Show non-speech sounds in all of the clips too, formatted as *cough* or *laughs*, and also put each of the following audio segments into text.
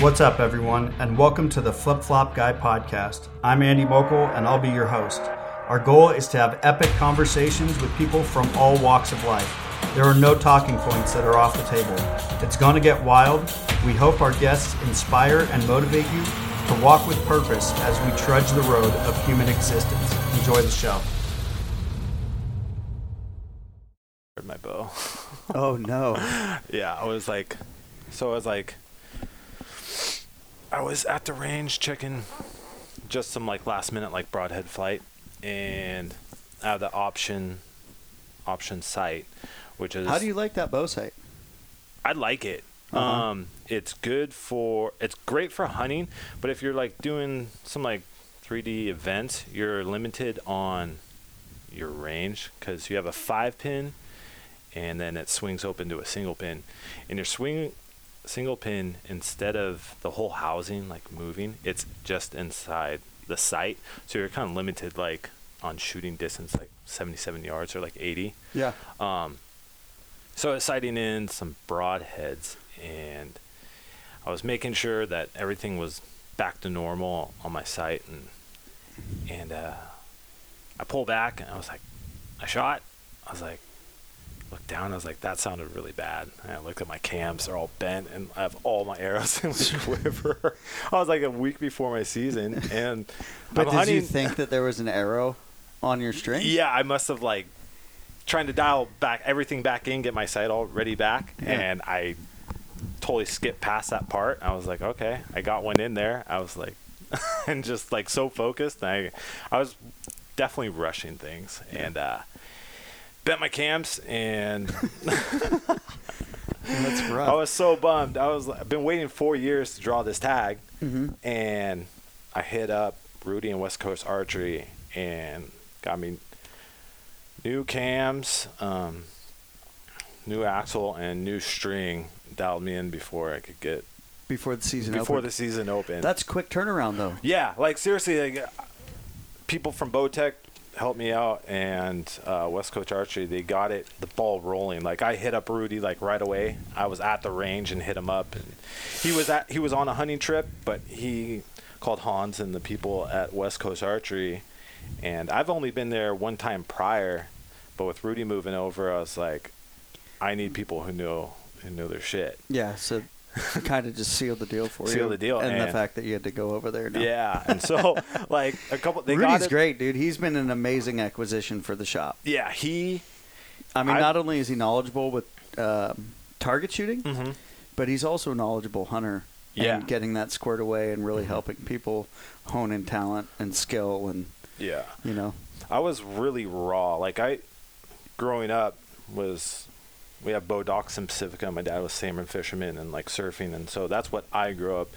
What's up, everyone, and welcome to the Flip Flop Guy podcast. I'm Andy Mokel, and I'll be your host. Our goal is to have epic conversations with people from all walks of life. There are no talking points that are off the table. It's going to get wild. We hope our guests inspire and motivate you to walk with purpose as we trudge the road of human existence. Enjoy the show. my bow. Oh no. *laughs* yeah, I was like, so I was like, I was at the range checking just some like last minute like broadhead flight, and I have the option option sight, which is How do you like that bow sight? I like it. Uh-huh. Um, it's good for it's great for hunting, but if you're like doing some like 3D events, you're limited on your range because you have a five pin, and then it swings open to a single pin, and you're swinging single pin instead of the whole housing like moving, it's just inside the sight, so you're kind of limited like on shooting distance like 77 yards or like 80. Yeah. Um, so I was sighting in some broadheads, and I was making sure that everything was back to normal on my sight, and and uh, I pulled back, and I was like, I shot. I was like, looked down. I was like, that sounded really bad. And I looked at my cams; they're all bent, and I have all my arrows *laughs* in the *laughs* quiver. I was like a week before my season, and But I'm did hunting, you think that there was an arrow on your string? yeah, I must have like trying to dial back everything back in, get my sight all ready back, Yeah. and I totally skipped past that part. I was like, okay, I got one in there. I was like, *laughs* and just like so focused. I, I was definitely rushing things and uh, bent my cams and *laughs* That's rough. I was so bummed. I was I've been waiting four years to draw this tag, Mhm. and I hit up Rudy and West Coast Archery and got me new cams, um, new axle, and new string. Dialed me in before I could get before the season before opened. the season opened. That's quick turnaround though. Yeah, like seriously, like people from Bowtech helped me out, and uh, West Coast Archery they got it the ball rolling. Like I hit up Rudy like right away. I was at the range and hit him up, and he was at he was on a hunting trip, but he called Hans and the people at West Coast Archery, and I've only been there one time prior, but with Rudy moving over, I was like, I need people who know who know their shit. Yeah, so *laughs* kind of just sealed the deal for you. Sealed the deal, and the fact that you had to go over there. Now. Yeah, and so *laughs* like a couple they Rudy's great, dude. He's been an amazing acquisition for the shop. Yeah, he. I mean, I- not only is he knowledgeable with um, target shooting, mhm. but he's also a knowledgeable hunter. Yeah. And getting that squared away and really Mhm. helping people hone in talent and skill and Yeah. you know. I was really raw. Like I, growing up, was we have bow docks in Pacifica. My dad was salmon fisherman and like surfing, and so that's what I grew up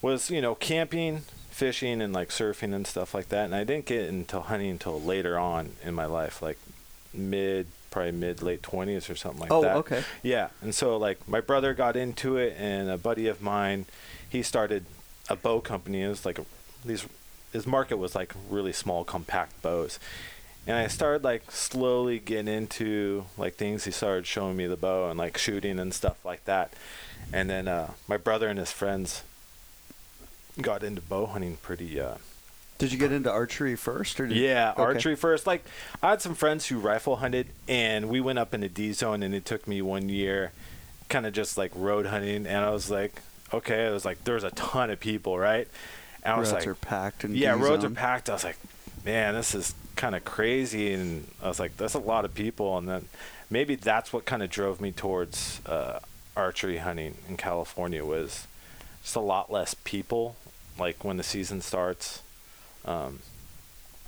was you know camping, fishing, and like surfing and stuff like that. And I didn't get into hunting until later on in my life, like mid probably mid late twenties or something like oh, that. okay. Yeah, and so like my brother got into it, and a buddy of mine, he started a bow company. It was like a, these, his market was like really small, compact bows, and I started like slowly getting into like things. He started showing me the bow and like shooting and stuff like that, and then uh, my brother and his friends got into bow hunting pretty. Uh, Did you get into archery first, or did yeah, okay. archery first. Like I had some friends who rifle hunted, and we went up in the D zone, and it took me one year, kind of just like road hunting, and I was like, okay, it was like there's a ton of people, right? And I was roads like, are packed and yeah, roads are packed. I was like, man, this is kind of crazy, and I was like, that's a lot of people, and then maybe that's what kind of drove me towards uh, archery hunting in California was just a lot less people. Like when the season starts, um,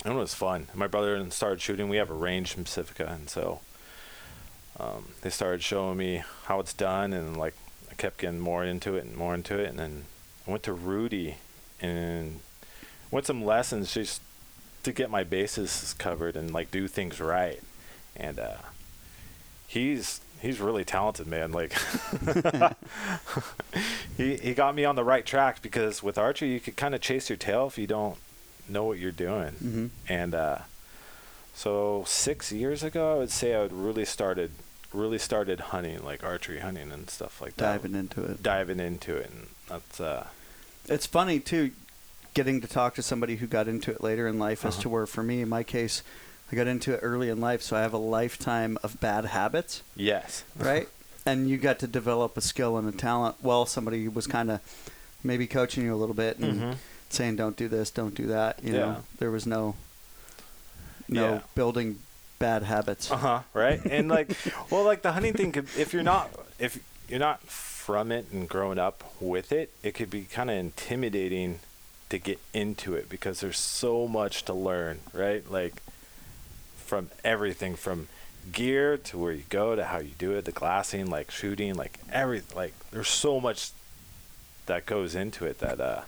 and it was fun. My brother and started shooting. We have a range in Pacifica, and so um, they started showing me how it's done, and like I kept getting more into it and more into it, and then I went to Rudy and went some lessons just to get my bases covered and like do things right, and uh, he's he's really talented, man. Like *laughs* he he got me on the right track because with archery you could kind of chase your tail if you don't know what you're doing. Mhm. And uh, so six years ago, I would say I would really started really started hunting like archery hunting and stuff like that. diving into it. diving into it, and that's uh, It's funny too, getting to talk to somebody who got into it later in life, as Uh-huh. to where for me, in my case, I got into it early in life, so I have a lifetime of bad habits, yes, right? *laughs* and you got to develop a skill and a talent while somebody was kind of maybe coaching you a little bit and Mhm. saying, "Don't do this, don't do that." You Yeah. know, there was no no Yeah. building bad habits. Uh huh. Right. And like, *laughs* well, like the hunting thing could, if you're not, if you're not from it and growing up with it, it could be kind of intimidating to get into it because there's so much to learn, right? Like, from everything from gear to where you go to how you do it, the glassing, like shooting, like every, like there's so much that goes into it that uh,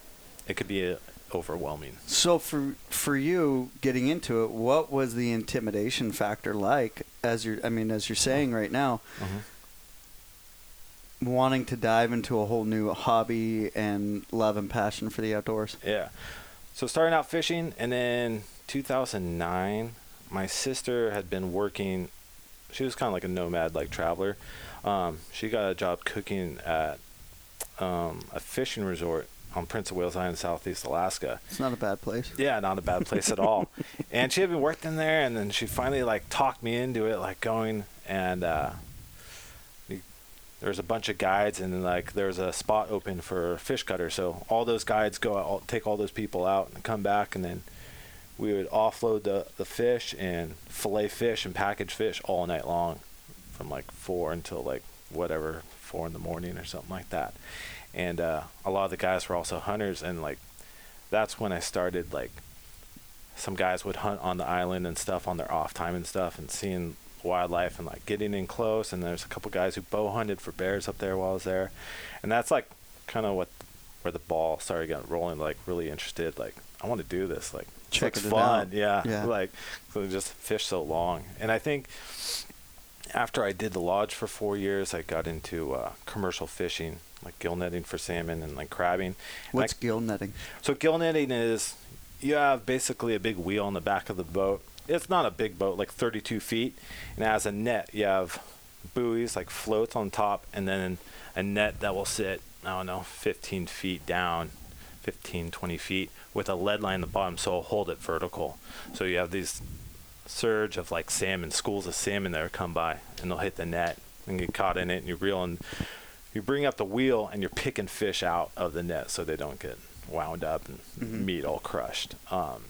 it could be uh, overwhelming. So for for you getting into it, what was the intimidation factor like? As you're, I mean, as you're saying right now, wanting to dive into a whole new hobby and love and passion for the outdoors. Yeah. So starting out fishing, and then 2009, my sister had been working. She was kind of like a nomad, like traveler. Um, she got a job cooking at um, a fishing resort on Prince of Wales Island, Southeast Alaska. It's not a bad place. Yeah, not a bad place at all. *laughs* And she had been working there, and then she finally like talked me into it, like going and uh, there was a bunch of guides, and like there's a spot open for fish cutter. So all those guides go out, take all those people out, and come back, and then we would offload the the fish and fillet fish and package fish all night long, from like four until like whatever four in the morning or something like that. And uh, a lot of the guys were also hunters, and like that's when I started like some guys would hunt on the island and stuff on their off time and stuff and seeing wildlife and like getting in close and there's a couple guys who bow hunted for bears up there while I was there and that's like kind of what where the ball started getting rolling like really interested like I want to do this like it's it fun yeah Yeah. like so just fish so long and I think after I did the lodge for four years I got into uh, commercial fishing like gill netting for salmon and like crabbing And I What's gill netting? so gill netting is you have basically a big wheel on the back of the boat. It's not a big boat, like 32 feet, and as a net, you have buoys like floats on top, and then a net that will sit I don't know 15 feet down, 15 20 feet with a lead line at the bottom, so it'll hold it vertical. So you have these surge of like salmon, schools of salmon that come by, and they'll hit the net and get caught in it, and you reel and you bring up the wheel and you're picking fish out of the net so they don't get wound up and Mhm. meat all crushed. Um,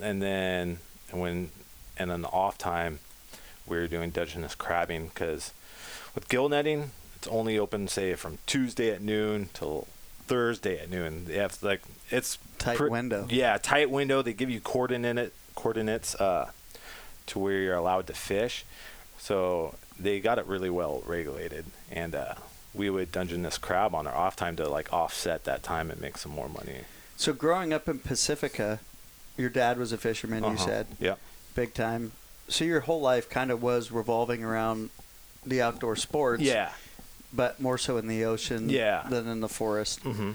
and then when and on the off time, we were doing Dungeness crabbing because with gill netting, it's only open say from Tuesday at noon till Thursday at noon. They have like it's Tight pre- window. Yeah, tight window. They give you coordinate coordinates uh, to where you're allowed to fish. So they got it really well regulated, and uh, we would Dungeness crab on our off time to like offset that time and make some more money. So growing up in Pacifica, your dad was a fisherman. You Uh-huh. said yeah, big time. So your whole life kind of was revolving around the outdoor sports. yeah. But more so in the ocean. Yeah. Than in the forest. Mm-hmm.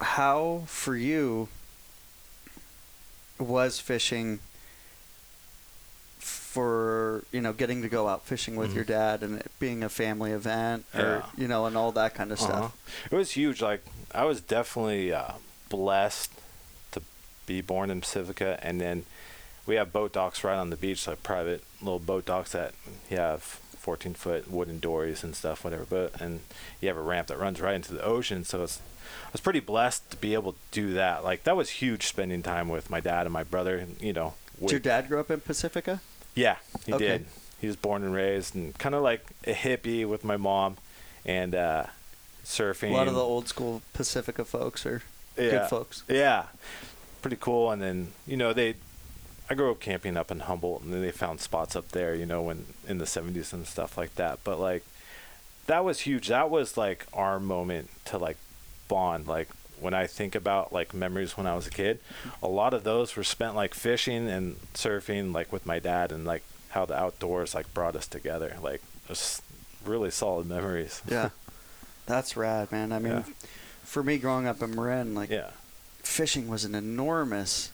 how for you was fishing for you know getting to go out fishing with Mhm. your dad and it being a family event or Yeah. you know and all that kind of Uh-huh. stuff It was huge. Like I was definitely uh, blessed to be born in Pacifica, and then we have boat docks right on the beach, like private little boat docks that you have 14 foot wooden dories and stuff, whatever. But and you have a ramp that runs right into the ocean, so it's I was pretty blessed to be able to do that. Like that was huge spending time with my dad and my brother. and, You know, did your dad grow up in pacifica yeah, he Okay. did. He was born and raised, and kind of like a hippie with my mom, and uh, surfing. a lot of the old school pacifica folks are good folks Yeah, pretty cool. And then you know they, I grew up camping up in Humboldt, and then they found spots up there. You know, when in the '70s and stuff like that. But like, that was huge. That was like our moment to like bond. Like when I think about like memories when I was a kid, a lot of those were spent like fishing and surfing, like with my dad, and like how the outdoors like brought us together. Like just really solid memories. yeah that's rad man i mean Yeah. for me growing up in marin like yeah. fishing was an enormous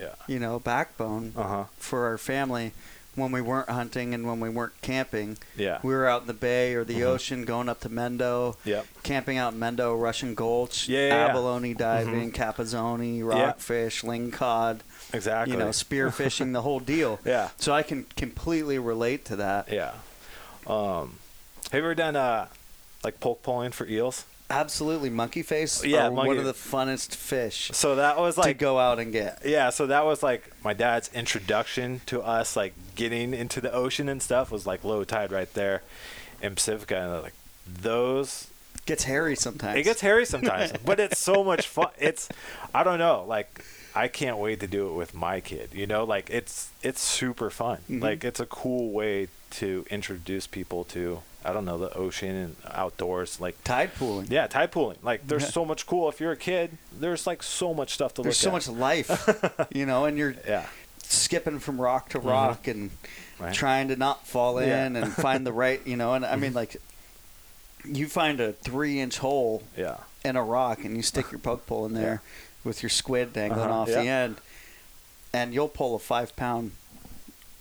Yeah. you know backbone Uh huh. for our family when we weren't hunting and when we weren't camping. Yeah. We were out in the bay or the Mhm. ocean, going up to Mendo, Yep. camping out in Mendo, Russian Gulch, Yeah, yeah, yeah. abalone diving, cabezon, rockfish, lingcod, Exactly. you know, spear *laughs* fishing, the whole deal. *laughs* Yeah. So I can completely relate to that. Yeah. Um, have you ever done uh, like poke pulling for eels? Absolutely, monkey face. Yeah, are one of the funnest fish So that was to like go out and get. Yeah, so that was like my dad's introduction to us, like getting into the ocean and stuff was like low tide right there in Pacifica, and like those. Gets hairy sometimes. It gets hairy sometimes, *laughs* but it's so much fun. It's, I don't know, like I can't wait to do it with my kid. You know, like it's it's super fun. Mhm. Like it's a cool way to introduce people to I don't know the ocean and outdoors. Like tide pooling. yeah, tide pooling. Like *laughs* there's Yeah. so much cool. If you're a kid, there's like so much stuff to look at. There's so look much life, *laughs* you know, and you're. Yeah. skipping from rock to rock and Right. trying to not fall in Yeah. Mm-hmm. and find the right, you know. And I mean, like, you find a three-inch hole Yeah. in a rock and you stick your poke pole in *laughs* there with your squid dangling Uh-huh, off the end, and you'll pull a five-pound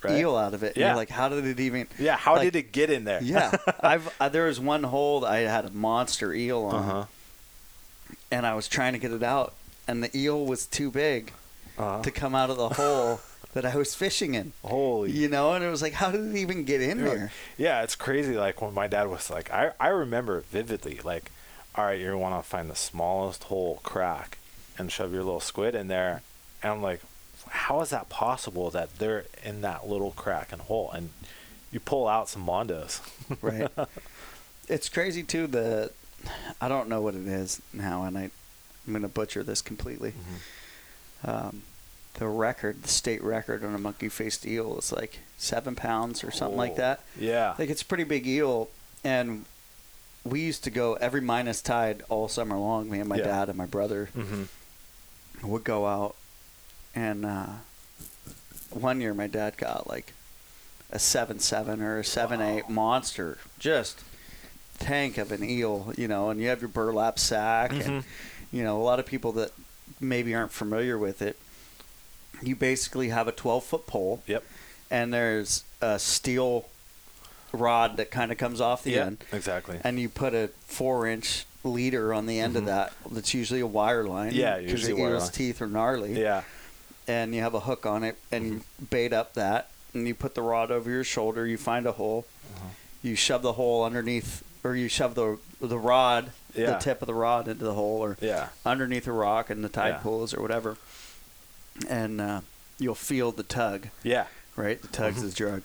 Right. eel out of it. Yeah. you're like, how did it even? Yeah, how Like- did it get in there? Yeah, *laughs* I've uh, there was one hole that I had a monster eel on, Uh-huh. and I was trying to get it out, and the eel was too big Uh-huh. to come out of the hole *laughs* that I was fishing in. Holy. You know, and it was like, how did it even get in there? Yeah, it's crazy. Like when my dad was like, I, I remember vividly, like, all right, you want to find the smallest hole crack and shove your little squid in there. And I'm like, how is that possible that they're in that little crack and hole? And you pull out some Mondos. *laughs* right? It's crazy too. The I don't know what it is now, and I I'm gonna butcher this completely. Mm-hmm. Um, the record, the state record on a monkey faced eel is like seven pounds or something like Oh, that. Yeah. Like it's a pretty big eel, and we used to go every minus tide all summer long. Me and my Yeah. dad and my brother hmm would go out, and uh, one year my dad got like a seven seven or a seven eight monster, just tank of an eel, you know. And you have your burlap sack, and Mhm. you know a lot of people that maybe aren't familiar with it. You basically have a twelve foot pole, Yep. and there's a steel rod that kind of comes off the Yeah. end, Exactly. and you put a four inch leader on the end of Mhm. that. That's usually a wire line. Yeah, because usually the wire eel's teeth are gnarly. Yeah. And you have a hook on it, and you bait up that, and you put the rod over your shoulder. You find a hole, Uh-huh. you shove the hole underneath, or you shove the the rod, the tip of the rod into the hole, or Yeah. underneath a rock and the tide Yeah. pools or whatever, and uh, you'll feel the tug. Yeah. Right, the tug's Mm-hmm. his drug.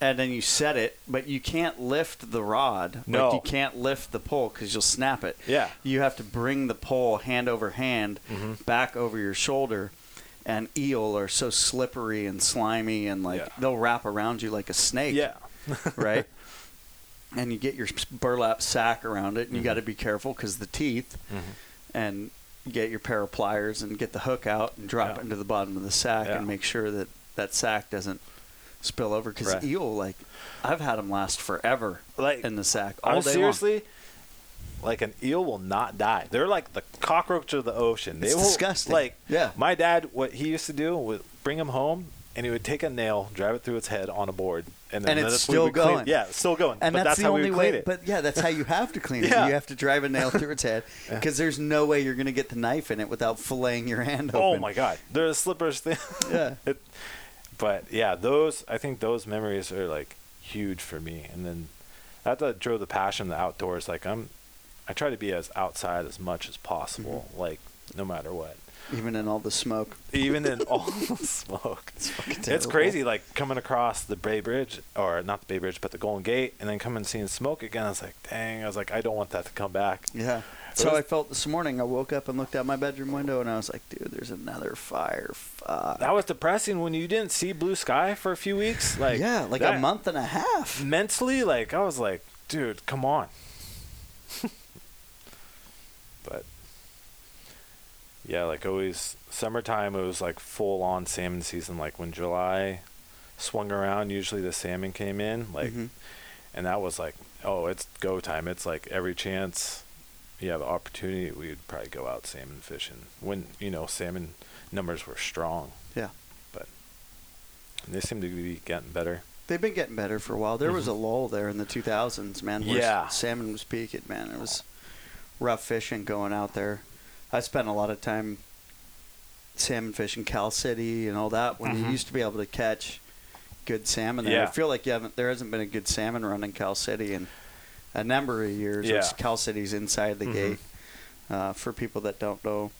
and then you set it, but you can't lift the rod. No. Like you can't lift the pole because you'll snap it. Yeah. You have to bring the pole hand over hand Mhm. back over your shoulder. And eel are so slippery and slimy, and like Yeah. they'll wrap around you like a snake. Yeah. *laughs* right. and you get your burlap sack around it, and you Mhm. got to be careful because the teeth. Mhm. And get your pair of pliers and get the hook out and drop Yeah. it into the bottom of the sack Yeah. and make sure that that sack doesn't spill over because Right. eel like I've had them last forever Like in the sack all I'm day long. Like an eel will not die. They're like the cockroach of the ocean. They It's will, disgusting. Like Yeah. my dad, what he used to do was bring him home, and he would take a nail, drive it through its head on a board, and then And it's still would clean- going. Yeah, it's still going. And but that's, that's, the how only we would way. clean it. But yeah, that's how you have to clean it. Yeah. You have to drive a nail through its head *laughs* because there's no way you're going to get the knife in it without filleting your hand oh open. oh my god, they're the slippers thing. Yeah. *laughs* it, but yeah, those I think those memories are like huge for me, and then that that drove the passion the outdoors. Like I'm, I try to be as outside as much as possible, Mm-hmm. like no matter what. Even in all the smoke. even in all *laughs* the smoke. It's fucking It's crazy, like coming across the Bay Bridge, or not the Bay Bridge, but the Golden Gate, and then coming and seeing smoke again. I was like, dang, I was like, I don't want that to come back. Yeah. So I felt this morning. I woke up and looked out my bedroom window, and I was like, "Dude, there's another fire." Fuck. That was depressing when you didn't see blue sky for a few weeks. Like, yeah, like a month and a half. Mentally, like, I was like, dude, come on. *laughs* but yeah, like always, summertime, it was like full on salmon season. Like when July swung around, usually the salmon came in. Like, Mhm. and that was like, oh, it's go time. It's like every chance you have an opportunity, we would probably go out salmon fishing when you know salmon numbers were strong. Yeah. But They seem to be getting better. They've been getting better for a while. There was a lull there in the 2000s, man. Where Yeah. salmon was peaking, man. It was rough fishing going out there. I spent a lot of time salmon fishing Cal City and all that when you Mhm. used to be able to catch good salmon there. Yeah. I feel like you haven't. There hasn't been a good salmon run in Cal City in a number of years. Yeah. Cal City's inside the Mhm. gate. Uh, for people that don't know.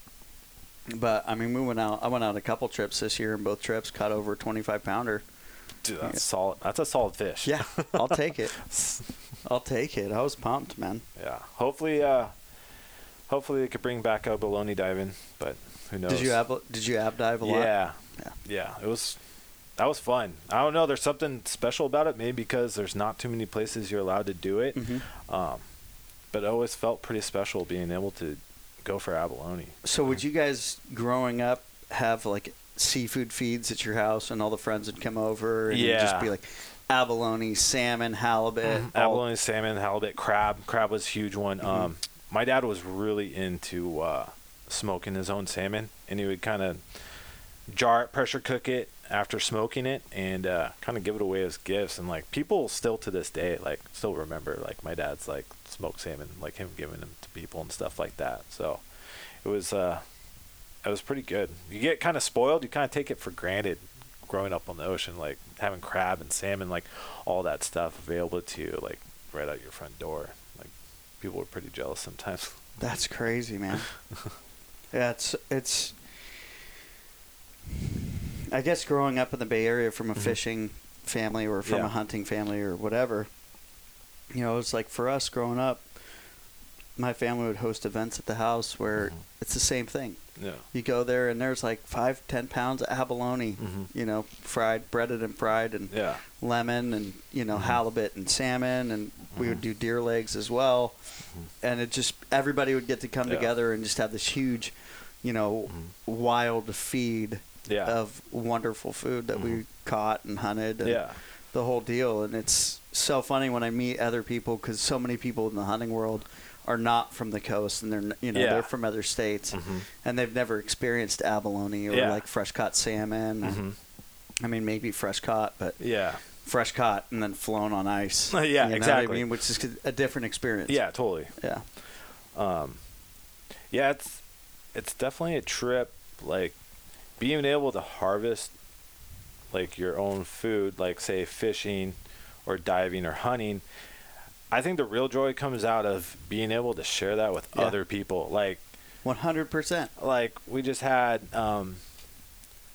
But I mean, we went out. I went out a couple trips this year, and both trips caught over a 25 pounder. Dude, that's Yeah. solid. That's a solid fish. Yeah, I'll take it. *laughs* I'll take it. I was pumped, man. yeah. Hopefully, uh, hopefully they could bring back abalone diving, but who knows? Did you ab Did you ab dive a lot? Yeah. Yeah. Yeah. It was. That was fun. I don't know. There's something special about it. Maybe because there's not too many places you're allowed to do it. Mhm. Um, but it always felt pretty special being able to go for abalone. So, would you guys growing up have like seafood feeds at your house, and all the friends would come over and it'd just be like abalone, salmon, halibut, Mm-hmm. Abalone, salmon, halibut, crab. Crab was a huge one. Mm-hmm. Um, my dad was really into uh, smoking his own salmon, and he would kind of jar it, pressure cook it after smoking it, and uh, kind of give it away as gifts. And like people still to this day, like still remember like my dad's like smoked salmon, like him giving them to people and stuff like that. So it was uh, it was pretty good. You get kind of spoiled. You kind of take it for granted growing up on the ocean, like having crab and salmon, like all that stuff available to you, like right out your front door. People were pretty jealous sometimes. That's crazy, man. *laughs* yeah, it's it's. I guess growing up in the Bay Area from a Mhm. fishing family or from Yeah. a hunting family or whatever, you know, it's like for us growing up, my family would host events at the house where Mhm. it's the same thing. Yeah. You go there and there's like five, ten pounds of abalone, Mhm. you know, fried, breaded and fried, and Yeah. lemon and you know Mhm. halibut and salmon and we would Mhm. do deer legs as well Mhm. and it just everybody would get to come Yeah. together and just have this huge you know Mhm. wild feed Yeah. of wonderful food that we caught and hunted and yeah. the whole deal and it's so funny when i meet other people because so many people in the hunting world are not from the coast and they're you know Yeah. they're from other states Mhm. and they've never experienced abalone or Yeah. like fresh caught salmon Mhm. i mean maybe fresh caught but Yeah. fresh caught and then flown on ice. *laughs* Yeah, you know what exactly. I mean, which is a different experience. Yeah. Totally. yeah. Um, yeah, it's it's definitely a trip. Like being able to harvest like your own food, like say fishing or diving or hunting. I think the real joy comes out of being able to share that with Yeah. other people. Like One hundred percent. like we just had um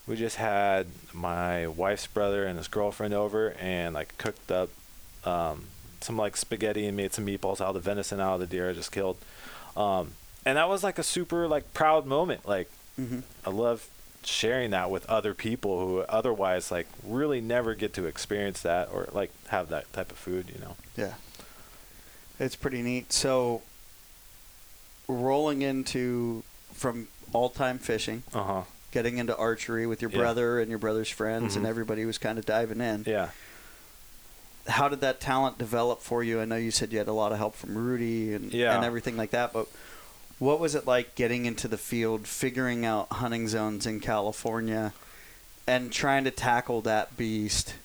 we just had my wife's brother and his girlfriend over and like cooked up um some like spaghetti and made some meatballs out of the venison out of the deer I just killed. Um and that was like a super like proud moment. Like hmm I love sharing that with other people who otherwise like really never get to experience that or like have that type of food, you know. Yeah. It's pretty neat. So, rolling into from all time fishing, Uh-huh. getting into archery with your Yeah. brother and your brother's friends, and Mhm. everybody was kind of diving in. Yeah. How did that talent develop for you? I know you said you had a lot of help from Rudy and, Yeah. and everything like that, but what was it like getting into the field, figuring out hunting zones in California, and trying to tackle that beast?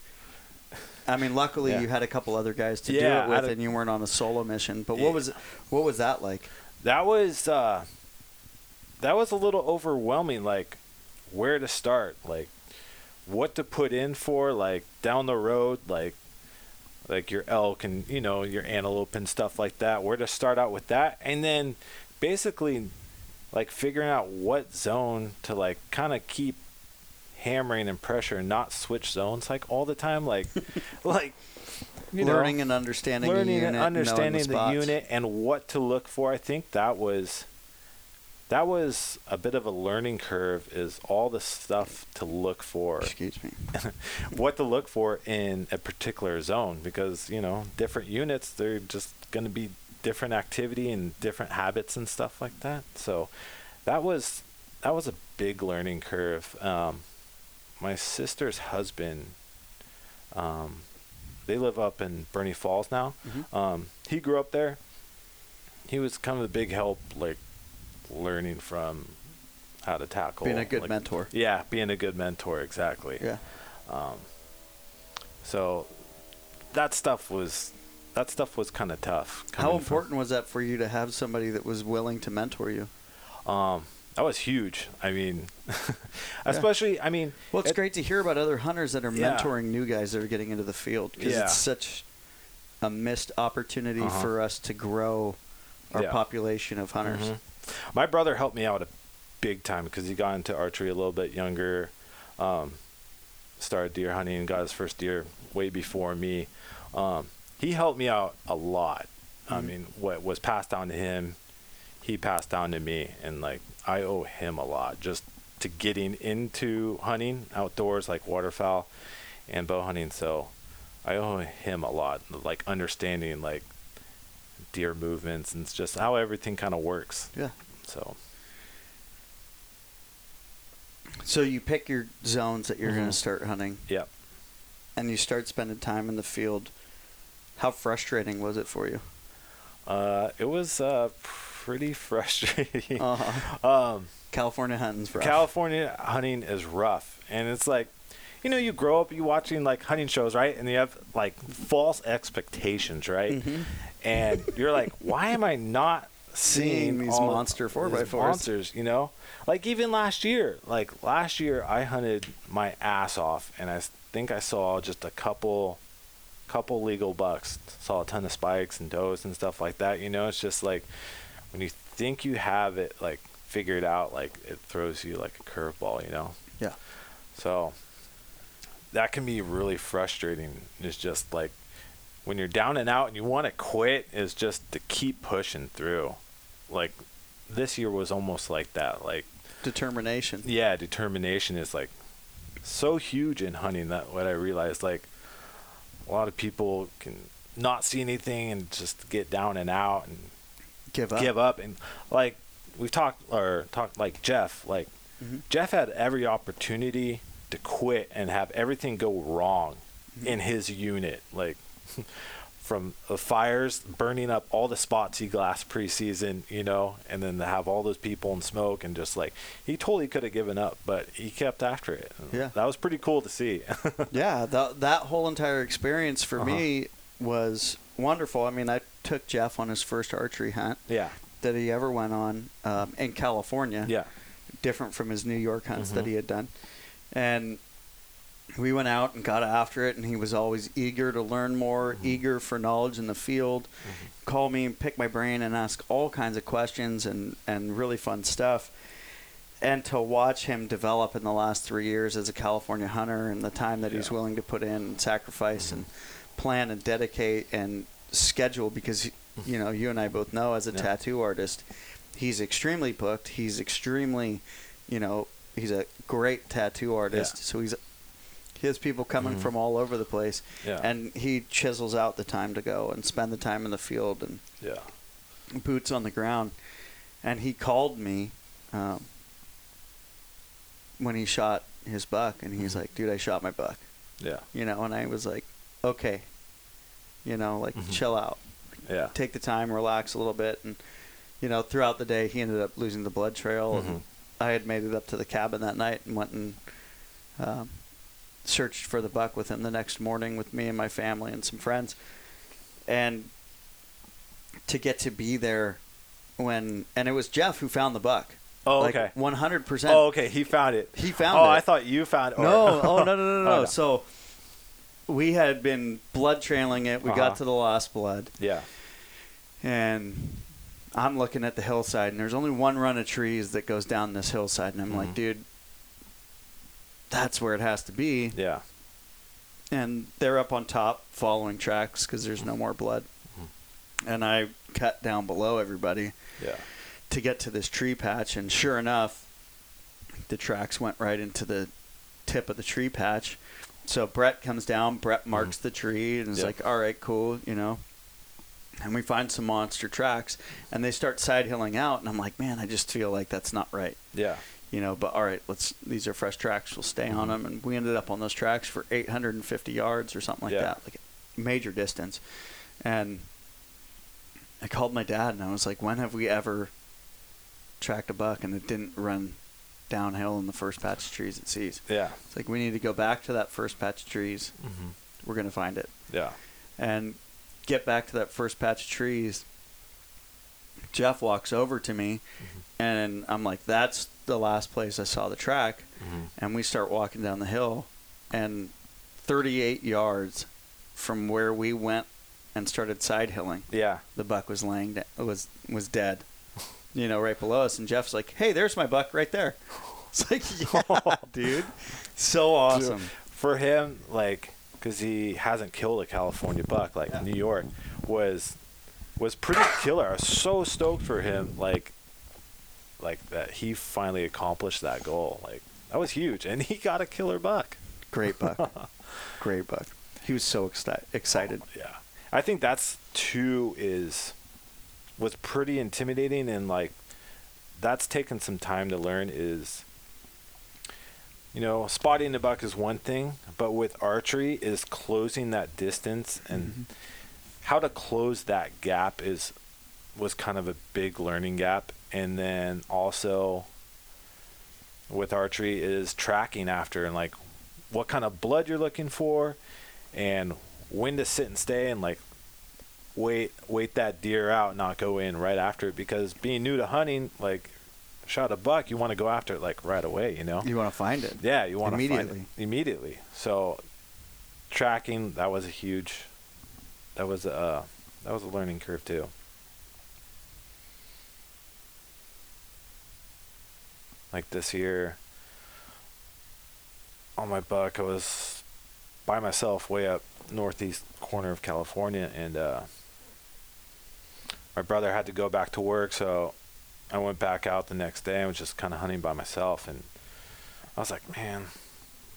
I mean, luckily Yeah. you had a couple other guys to Yeah, do it with, and you weren't on a solo mission. But Yeah. what was what was that like? that was uh that was a little overwhelming like where to start like what to put in for like down the road like like your elk and you know your antelope and stuff like that where to start out with that and then basically like figuring out what zone to like kind of keep hammering and pressure and not switch zones like all the time like *laughs* like you know, learning and understanding the learning unit, and understanding the, the, unit and what to look for. I think that was that was a bit of a learning curve. Is all the stuff to look for, Excuse me. *laughs* what to look for in a particular zone, because you know different units they're just going to be different activity and different habits and stuff like that. So that was that was a big learning curve. Um, my sister's husband. Um, they live up in Burney Falls now. Mhm. Um, he grew up there. He was kind of a big help, like learning from how to tackle Being a good like- mentor. Yeah, being a good mentor, exactly. Yeah. Um, so that stuff was that stuff was kind of tough. How important was that for you to have somebody that was willing to mentor you? Um, that was huge. I mean, *laughs* especially I mean, Well, it's it- great to hear about other hunters that are Yeah. mentoring new guys that are getting into the field because Yeah. it's such a missed opportunity Uh-huh. for us to grow our Yeah. population of hunters. Mhm. My brother helped me out a big time because he got into archery a little bit younger. Um, started deer hunting and got his first deer way before me. Um, he helped me out a lot. I Mhm. mean, what was passed down to him, he passed down to me, and like I owe him a lot just to getting into hunting outdoors, like waterfowl and bow hunting. So I owe him a lot, like understanding like deer movements and just how everything kind of works. Yeah. So So you pick your zones that you're going Mhm. to start hunting, yeah, and you start spending time in the field. How frustrating was it for you? uh, it was uh, pretty *laughs* frustrating. Uh-huh. um, California hunting's rough. California hunting is rough, and it's like, you know, you grow up you watching like hunting shows, right? And you have like false expectations, right? Mhm. And you're like, *laughs* why am I not Seeing seeing these monster four by fours? monsters? You know, like even last year, like last year, I hunted my ass off, and I think I saw just a couple, couple legal bucks. Saw a ton of spikes and does and stuff like that. You know, it's just like when you think you have it like figured out, like it throws you like a curveball. You know. Yeah. So that can be really frustrating. It's just like when you're down and out and you want to quit is just to keep pushing through. Like this year was almost like that. Like Determination. yeah, determination is like so huge in hunting that what I realized like a lot of people can not see anything and just get down and out and Give up. give up and like we've talked or talked like Jeff like Mhm. Jeff had every opportunity to quit and have everything go wrong Mm-hmm. in his unit like *laughs* from the fires burning up all the spots he glassed preseason you know and then to have all those people in smoke and just like he totally could have given up but he kept after it Yeah. that was pretty cool to see *laughs* yeah, that that whole entire experience for Uh-huh. me was wonderful. I mean, I took Jeff on his first archery hunt yeah that he ever went on um, in California. yeah different from his New York hunts that Mhm. he had done. And we went out and got after it, and he was always eager to learn more, Mhm. eager for knowledge in the field. Call me and pick my brain and ask all kinds of questions and, and really fun stuff. And to watch him develop in the last three years as a California hunter and the time that he's willing to put in and sacrifice and plan and dedicate and schedule because you know you and I both know as a Yeah. tattoo artist he's extremely booked. He's extremely you know he's a great tattoo artist. Yeah. so he's he has people coming Mhm. from all over the place. Yeah. And he chisels out the time to go and spend the time in the field and yeah. boots on the ground. And he called me um, when he shot his buck and he's Mhm. like dude I shot my buck. Yeah. You know and I was like okay you know like Mhm. chill out yeah take the time, relax a little bit, and you know, throughout the day, he ended up losing the blood trail. Mhm. And I had made it up to the cabin that night and went and um, searched for the buck with him the next morning with me and my family and some friends, and to get to be there when and it was Jeff who found the buck. oh like okay one hundred percent. oh okay he found it He found oh it. I thought you found it No, *laughs* oh no no no no. Oh, no. So we had been blood trailing it. We Uh-huh. got to the lost blood. yeah and I'm looking at the hillside, and there's only one run of trees that goes down this hillside, and I'm like, Mhm. dude, that's where it has to be. yeah And they're up on top following tracks because there's no more blood. Mhm. And I cut down below everybody yeah to get to this tree patch, and sure enough, the tracks went right into the tip of the tree patch. So Brett comes down, Brett marks the tree, and is Yeah. like, all right, cool, you know. And we find some monster tracks, and they start side hilling out, and I'm like, man, I just feel like that's not right, yeah you know. But all right, let's. These are fresh tracks. We'll stay on Mhm. them, and we ended up on those tracks for 850 yards or something like Yeah. that, like major distance. And I called my dad, and I was like, when have we ever tracked a buck and it didn't run downhill in the first patch of trees it sees. Yeah. It's like we need to go back to that first patch of trees. Mm-hmm. We're gonna find it Yeah. and get back to that first patch of trees. Jeff walks over to me, and I'm like, "That's the last place I saw the track." Mhm. And we start walking down the hill, and 38 yards from where we went and started side hilling, Yeah. the buck was laying da- was was dead. You know, right below us, and Jeff's like, "Hey, there's my buck right there." *laughs* It's like, *laughs* yeah, dude, so awesome. For him, like, because he hasn't killed a California buck like Yeah. New York, was was pretty killer. I was so stoked for him, like, like that he finally accomplished that goal. Like that was huge, and he got a killer buck. Great buck, *laughs* great buck. He was so exci- excited. Yeah, I think that's two is was pretty intimidating and like that's taken some time to learn is you know spotting the buck is one thing but with archery is closing that distance and mm-hmm. how to close that gap is was kind of a big learning gap. And then also with archery is tracking after and like what kind of blood you're looking for and when to sit and stay and like wait wait that deer out not go in right after it because being new to hunting like shot a buck you want to go after it like right away you know You want to find it? yeah you want to Immediately. find it immediately so tracking that was a huge that was a uh, that was a learning curve too like this year on my buck i was by myself way up northeast corner of california and uh my brother had to go back to work so i went back out the next day and was just kind of hunting by myself and i was like man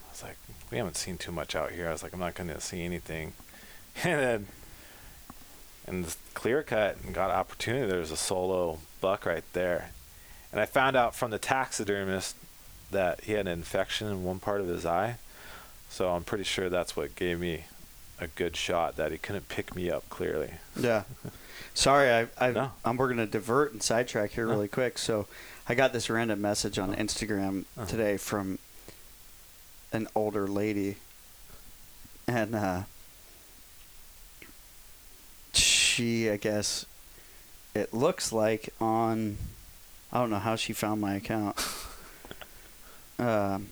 i was like we haven't seen too much out here i was like i'm not going to see anything *laughs* and then and this clear cut and got opportunity there was a solo buck right there and I found out from the taxidermist that he had an infection in one part of his eye. So I'm pretty sure that's what gave me a good shot that he couldn't pick me up clearly. Yeah. *laughs* Sorry, I, I No. I'm, we're gonna divert and sidetrack here No. really quick. So, I got this random message on Instagram Uh-huh. today from an older lady, and uh, she, I guess, it looks like on, I don't know how she found my account. *laughs* um,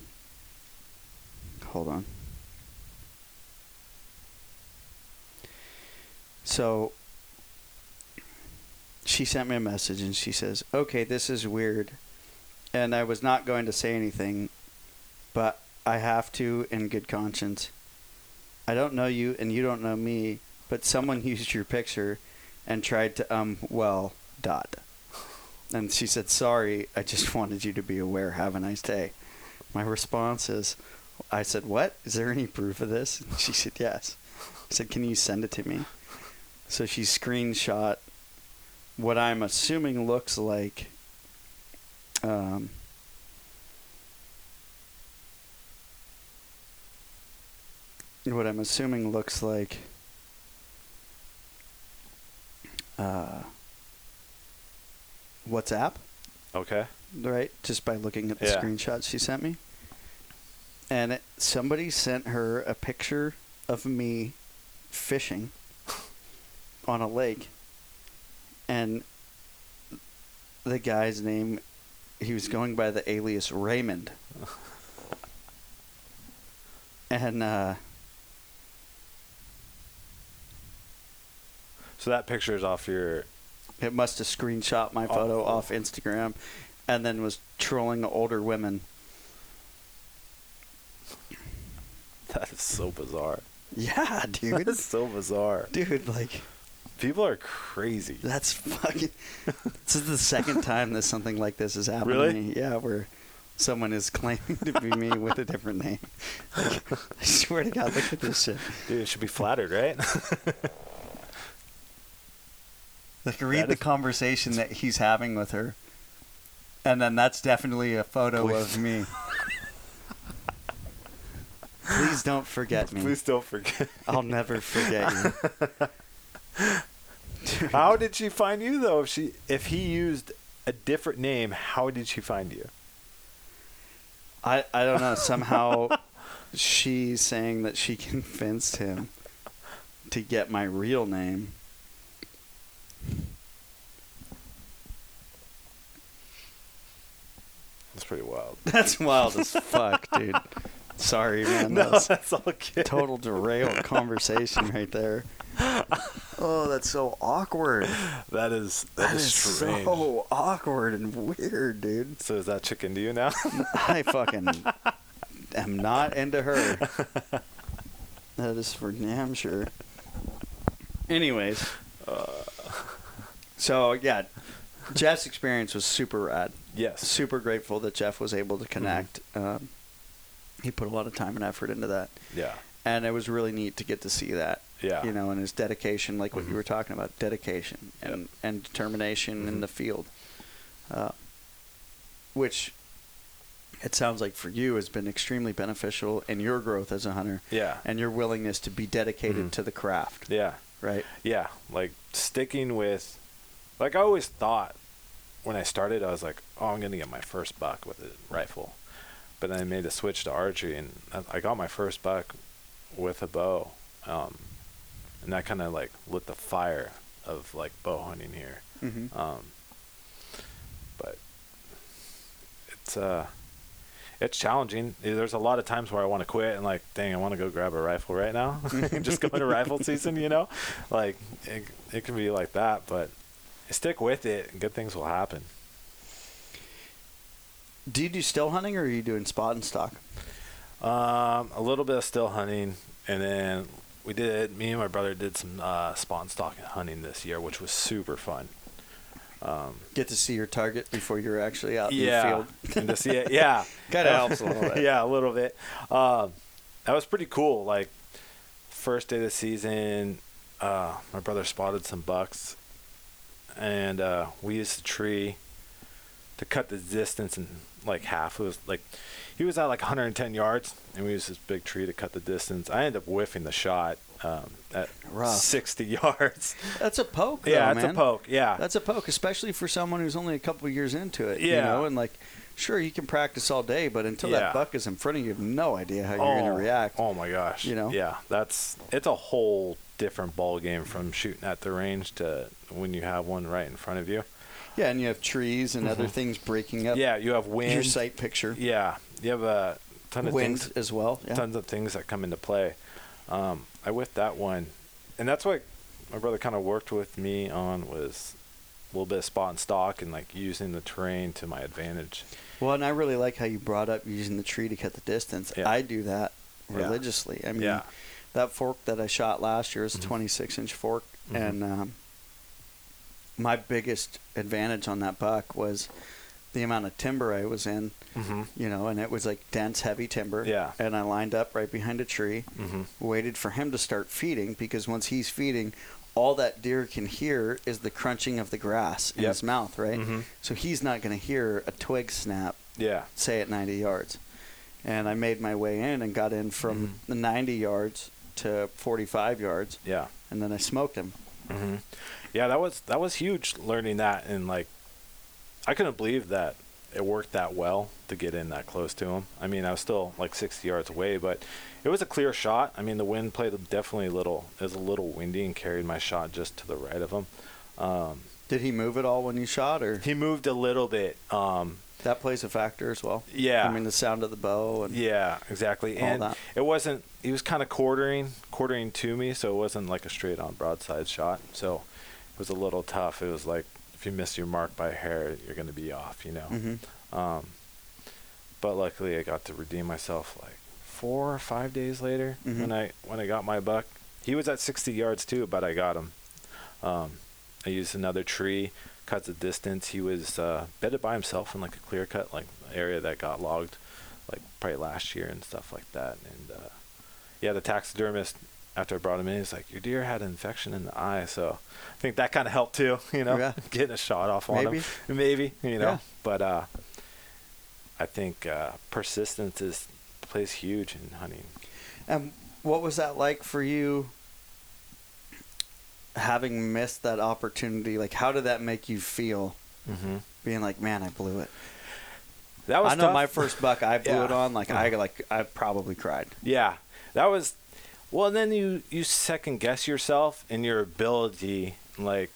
hold on. So she sent me a message and she says, "Okay, this is weird." And I was not going to say anything, but I have to in good conscience. I don't know you and you don't know me, but someone *laughs* used your picture and tried to um well dot. And she said, "Sorry, I just *laughs* wanted you to be aware. Have a nice day." My response is, I said, "What? Is there any proof of this?" And *laughs* she said, "Yes." I said, "Can you send it to me?" So she screenshot what I'm assuming looks like um, what I'm assuming looks like uh, WhatsApp, Okay. right? Just by looking at the Yeah. screenshots she sent me. And it, somebody sent her a picture of me fishing on a lake. And the guy's name, he was going by the alias Raymond. *laughs* and uh, So that picture is off your. it must have screenshot my Oh. photo off Instagram and then was trolling older women. That is so bizarre. Yeah, dude. *laughs* That's so bizarre. dude, like, People are crazy. that's fucking. *laughs* this is the second time that something like this has happened Really? to me. Yeah, where someone is claiming to be me with a different name. Like, *laughs* I swear to God, look at this shit. Dude, it should be flattered, right? *laughs* Like, read That the is- conversation that he's having with her. And then that's definitely a photo Please. of me. Please don't forget me. Please don't forget. I'll never forget you. *laughs* How did she find you though? If she if he used a different name, how did she find you? I, I don't know. Somehow *laughs* she's saying that she convinced him to get my real name. That's pretty wild. *laughs* That's wild as fuck, dude. Sorry, man. no, That's that's all good. total derailed conversation right there. Oh, that's so awkward. That is That that is is strange. so awkward and weird, dude. So is that chicken to you now? *laughs* I fucking am not into her. *laughs* That is for damn sure. Anyways, uh. so yeah, Jeff's experience was super rad. yes. Super grateful that Jeff was able to connect. Um, he put a lot of time and effort into that, Yeah. and it was really neat to get to see that. Yeah. You know, and his dedication, like what Mhm. you were talking about, dedication and Yep. and determination in Mhm. the field, uh, which it sounds like for you has been extremely beneficial in your growth as a hunter Yeah. and your willingness to be dedicated Mhm. to the craft, Yeah. right? Yeah. Like sticking with, like I always thought when I started, I was like, oh, I'm gonna get my first buck with a rifle, but then I made the switch to archery, and I- I got my first buck with a bow, um, and that kind of like lit the fire of like bow hunting here. Mm-hmm. Um, but it's uh, it's challenging. There's a lot of times where I want to quit and like, dang, I want to go grab a rifle right now, *laughs* *laughs* just go into rifle season. You know, like it, it can be like that, but stick with it, and good things will happen. Do you do still hunting or are you doing spot and stalk? Um, a little bit of still hunting, and then we did. Me and my brother did some uh, spawn stock hunting this year, which was super fun. Um, Get to see your target before you're actually out in the field. *laughs* and to see it, yeah, *laughs* Kinda helps a little bit. *laughs* yeah, a little bit. Um, that was pretty cool. Like first day of the season, uh, my brother spotted some bucks, and uh, we used the tree to cut the distance in like half. It was like he was at like 110 yards, and we used this big tree to cut the distance. I ended up whiffing the shot um, at Rough. 60 *laughs* yards. That's a poke, yeah, though, it's man. a poke. Yeah, That's a poke, especially for someone who's only a couple years into it. You Yeah. know, and like, sure, you can practice all day, but until Yeah. that buck is in front of you, you have no idea how you're going to react. Oh my gosh! You know? yeah, that's it's a whole different ball game from shooting at the range to when you have one right in front of you. Yeah, and you have trees and other Mhm. things breaking up Yeah, you have wind. your sight picture. Yeah, you have a ton of Wind things, as well. Yeah. tons of things that come into play. Um, I whiffed that one, and that's what my brother kind of worked with me on was a little bit of spot and stalk and like using the terrain to my advantage. Well, and I really like how you brought up using the tree to cut the distance. Yeah. I do that Yeah. religiously. I mean, Yeah. that fork that I shot last year is a Mhm. 26 inch fork, Mhm. and um, my biggest advantage on that buck was the amount of timber I was in. Mm-hmm. You know, and it was like dense, heavy timber. Yeah. And I lined up right behind a tree, Mm-hmm. waited for him to start feeding because once he's feeding, all that deer can hear is the crunching of the grass in Yep. his mouth, right? Mhm. So he's not going to hear a twig snap Yeah. say at 90 yards. And I made my way in and got in from the 90 yards to 45 yards, Yeah. and then I smoked him. Yeah, that was that was huge learning that and like I couldn't believe that it worked that well to get in that close to him. I mean, I was still like 60 yards away, but it was a clear shot. I mean, the wind played definitely a little. It was a little windy and carried my shot just to the right of him. Um, Did he move at all when you shot, or he moved a little bit. Um, that plays a factor as well? yeah. I mean, the sound of the bow and Yeah, exactly. and that. it wasn't. He was kind of quartering, quartering to me, so it wasn't like a straight on broadside shot. So was a little tough. It was like if you miss your mark by hair, you're going to be off. You know. Mhm. Um, but luckily, I got to redeem myself like four or five days later Mhm. when I when I got my buck. He was at 60 yards too, but I got him. Um, I used another tree, cut the distance. He was uh, bedded by himself in like a clear cut, like area that got logged, like probably last year and stuff like that. And uh, yeah, the taxidermist after I brought him in, he's like, "Your deer had an infection in the eye," so I think that kind of helped too. *laughs* You know, Yeah. *laughs* getting a shot off on Maybe. him, maybe you know. Yeah. But uh, I think uh, persistence is plays huge in hunting. And what was that like for you? Having missed that opportunity, like how did that make you feel? Mm-hmm. Being like, man, I blew it. That was I know tough. my first buck I *laughs* blew Yeah. it on. Like I like I probably cried. Yeah, that was. Well, then you you second guess yourself and your ability, like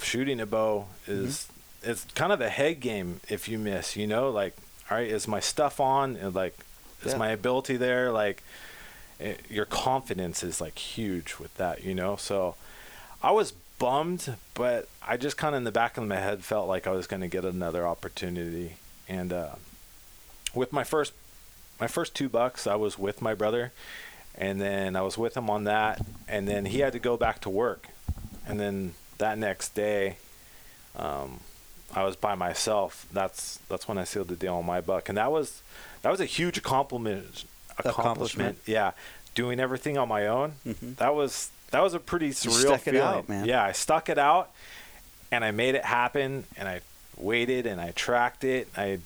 shooting a bow is it's kind of a head game if you miss. You know, like all right, is my stuff on? And like, is Yeah. my ability there? Like, it, your confidence is like huge with that. You know, so I was bummed, but I just kind of in the back of my head felt like I was going to get another opportunity. And uh, with my first my first two bucks, I was with my brother, and then I was with him on that, and then he had to go back to work, and then that next day, um, I was by myself. That's that's when I sealed the deal on my buck, and that was that was a huge accomplishment. Accomplishment, yeah. Doing everything on my own, Mhm. that was that was a pretty surreal stuck it feeling. out, man. Yeah, I stuck it out, and I made it happen, and I waited and I tracked it. I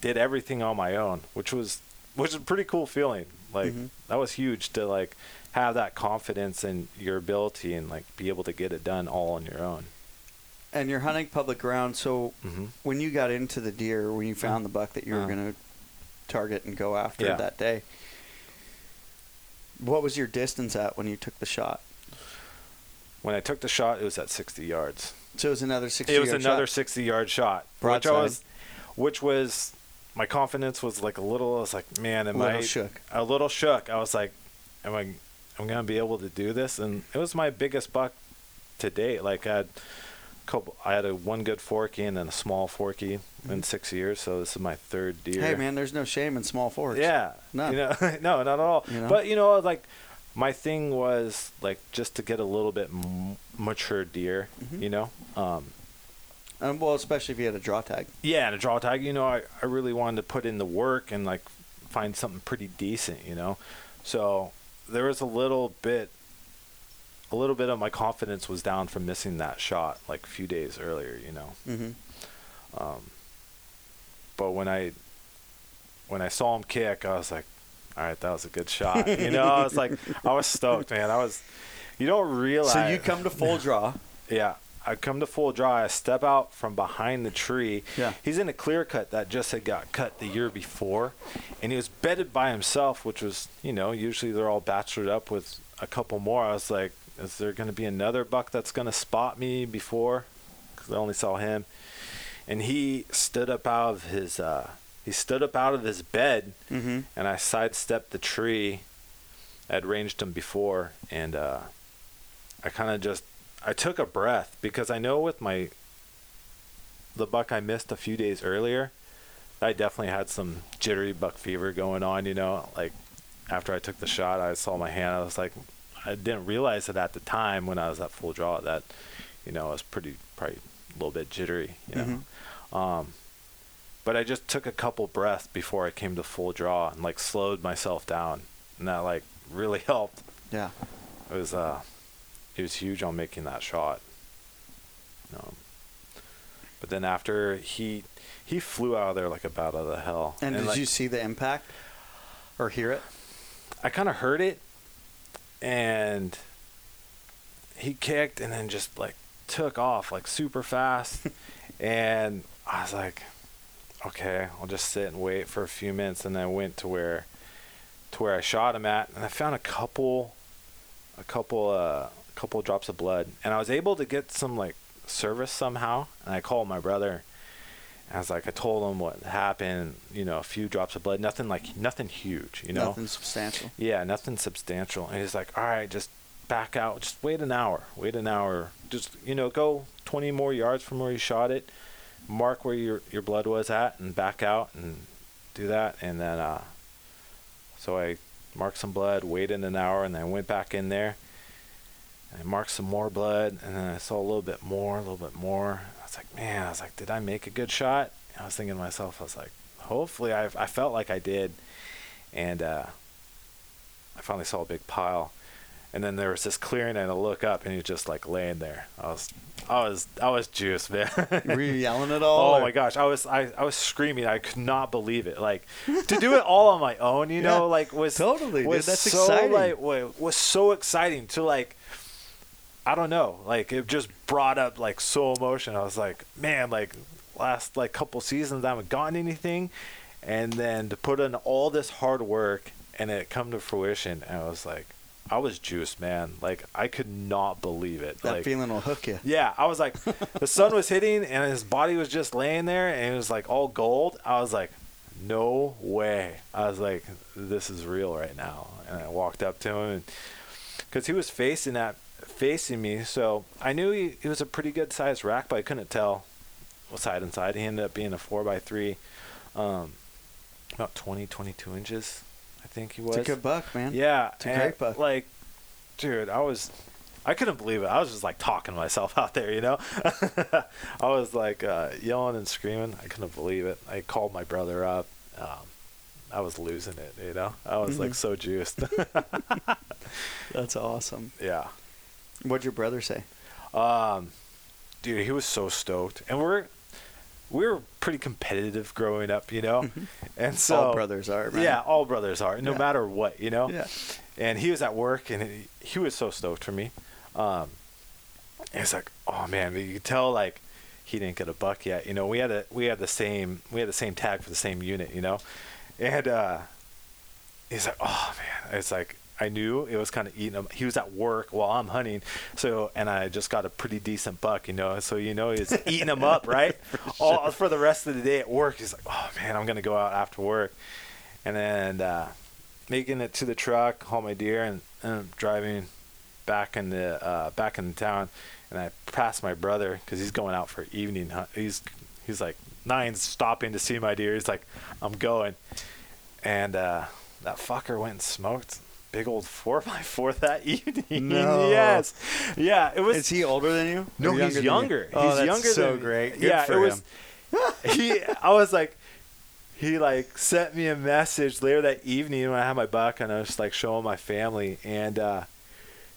did everything on my own, which was which is a pretty cool feeling. Like Mhm. that was huge to like have that confidence in your ability and like be able to get it done all on your own. And you're hunting public ground, so hmm when you got into the deer, when you found the buck that you were Uh. going to target and go after Yeah. that day, what was your distance at when you took the shot? When I took the shot, it was at 60 yards. So it was another 60 it was yard another shot. 60 yard shot, which Broadside. I was, which was my confidence was like a little. I was like, man, am A little I shook. A little shook. I was like, am I? I'm gonna be able to do this, and it was my biggest buck to date. Like I had a couple. I had a one good forky and then a small forky in six years. So this is my third deer. Mm-hmm. Hey, man, there's no shame in small forks. Yeah. None. You know, *laughs* no, not at all. You know? But you know, like my thing was like just to get a little bit m- mature deer. Mhm. You know. Um, Um, well, especially if you had a draw tag. yeah, and a draw tag. You know, I I really wanted to put in the work and like find something pretty decent. You know, so there was a little bit. A little bit of my confidence was down from missing that shot like a few days earlier, you know. Mm-hmm. Um, but when I when I saw him kick, I was like, "All right, that was a good shot." *laughs* You know, I was like, I was stoked, man. I was. You don't realize. So you come to full draw. Yeah, I come to full draw. I step out from behind the tree. Yeah. He's in a clear cut that just had got cut the year before, and he was bedded by himself, which was, you know, usually they're all bachelored up with a couple more. I was like, is there going to be another buck that's going to spot me before? Because I only saw him, and he stood up out of his. Uh, he stood up out of his bed, Mm-hmm. and I sidestepped the tree. I'd ranged him before, and uh, I kind of just I took a breath because I know with my the buck I missed a few days earlier, I definitely had some jittery buck fever going on. You know, like after I took the shot, I saw my hand. I was like, I didn't realize it at the time when I was at full draw that, you know, I was pretty probably a little bit jittery. You know, um, but I just took a couple breaths before I came to full draw and like slowed myself down, and that like really *laughs* helped. Yeah. It was uh, it was huge on making that shot. Um, but then after he he flew out of there like a bat out of the hell. And, did like, you see the impact or hear it? I kind of heard it, and he kicked and then just like took off like super fast, *laughs* and I was like, okay, I'll just sit and wait for a few minutes, and then I went to where to where I shot him at, and I found a couple, a couple, uh, a couple drops of blood, and I was able to get some like service somehow, and I called my brother. And I was like, I told him what happened, you know, a few drops of blood, nothing like, nothing huge, you know? Nothing substantial. Yeah, nothing substantial. And he's like, all right, just back out. Just wait an hour. Wait an hour. Just, you know, go 20 more yards from where you shot it. Mark where your, your blood was at and back out and do that. And then, uh, so I marked some blood, waited an hour, and then went back in there. And I marked some more blood. And then I saw a little bit more, a little bit more. I was like, man, I was like, did I make a good shot? And I was thinking to myself, I was like, hopefully I, I felt like I did. And, uh, I finally saw a big pile, and then there was this clearing, and I look up, and he's just like laying there. I was, I was, I was juiced, man. Were you *laughs* yelling at all? oh or- my gosh, I was, I, I was screaming. I could not believe it. Like to do it all on my own, you *laughs* know, like was totally, dude. was That's so, exciting. Like was so exciting to like. I don't know, like it just brought up like so emotion. I was like, man, like last like couple seasons I haven't gotten anything, and then to put in all this hard work and it come to fruition, and I was like, I was juiced, man. Like I could not believe it. That like, feeling will hook you. yeah, I was like, the sun was hitting and his body was just laying there and it was like all gold. I was like, no way. I was like, this is real right now. And I walked up to him and because he was facing that facing me, so I knew he, he was a pretty good sized rack, but I couldn't tell what side and side. He ended up being a four by three, um, about 20, 22 inches, I think he was. It's a good buck, man. Yeah, It's a great buck. Like, dude, I was, I couldn't believe it. I was just like talking to myself *laughs* out there, you know. *laughs* I was like uh, yelling and screaming. I couldn't believe it. I called my brother up. Um, I was losing it, you know. I was like Mhm. so juiced. *laughs* That's awesome. yeah. What'd your brother say? Um, dude, he was so stoked, and we're we were pretty competitive growing up, you know. And so All brothers are, man. Yeah, all brothers are, no Yeah. matter what, you know. Yeah. and he was at work and he, he was so stoked for me um and it's like oh man but you could tell like he didn't get a buck yet you know we had a we had the same we had the same tag for the same unit you know and uh he's like oh man it's like I knew it was kind of eating him. He was at work while I'm hunting, so and I just got a pretty decent buck, you know. So you know he's *laughs* eating him up, right? All for the rest of the day at work. He's like, "Oh man, I'm gonna go out after work," and then uh, making it to the truck, haul my deer, and, and driving back in the uh, back in the town, and I pass my brother because he's going out for evening hunt. He's he's like nine's stopping to see my deer. He's like, I'm going, and uh, that fucker went and smoked big old four by four that *laughs* evening. No. yes, yeah, it was. Is he older than you? No, Or he's you? younger. Oh, he's that's younger so than great. Good yeah, for it was. him. *laughs* he, I was like, he like sent me a message later that evening when I had my buck and I was like showing my family and uh,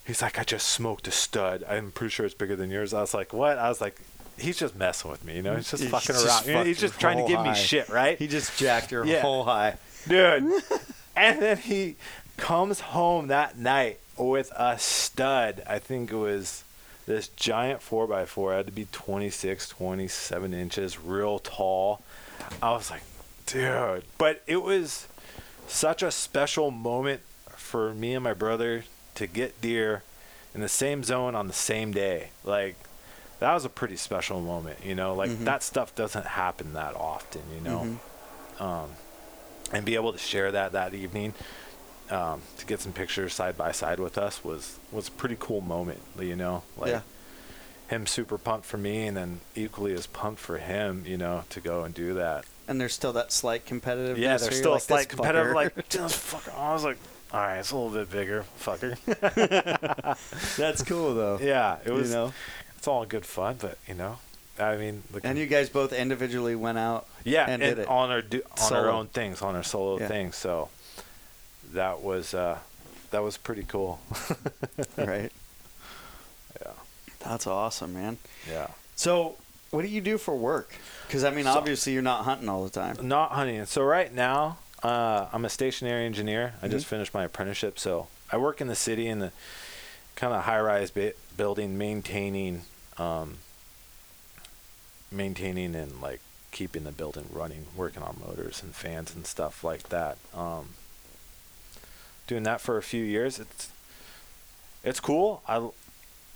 he's like, I just smoked a stud. I'm pretty sure it's bigger than yours. I was like, what? I was like, he's just messing with me, you know? He's just He's fucking just around. He's just trying to give me shit, right? He just jacked your Yeah. whole high. dude. *laughs* and then he comes home that night with a stud. I think it was this giant 4x4. It had to be 26, 27 inches, real tall. I was like, dude. But it was such a special moment for me and my brother to get deer in the same zone on the same day. Like, that was a pretty special moment, you know? Like, Mhm. that stuff doesn't happen that often, you know? Mhm. um, and be able to share that that evening um, to get some pictures side by side with us was was a pretty cool moment you know like Yeah. him super pumped for me and then equally as pumped for him you know to go and do that And there's still that slight competitiveness. yeah there's still like, a slight competitive fucker." like *laughs* fucker I was like all right it's a little bit bigger fucker *laughs* That's cool though. *laughs* yeah it was You know. it's all good fun but you know I mean the And you guys both individually went out. Yeah, and and, did it. on our do, on our own things, on our solo Yeah. things. So that was uh, that was pretty cool. *laughs* right. yeah, That's awesome, man. yeah. So, what do you do for work? Because I mean, So- obviously, you're not hunting all the time. Not hunting. So right now, uh, I'm a stationary engineer. I just Mhm. finished my apprenticeship. So I work in the city in the kind of high-rise ba- building, maintaining, um, maintaining and like keeping the building running, working on motors and fans and stuff like that. Um, doing that for a few years, it's it's cool. I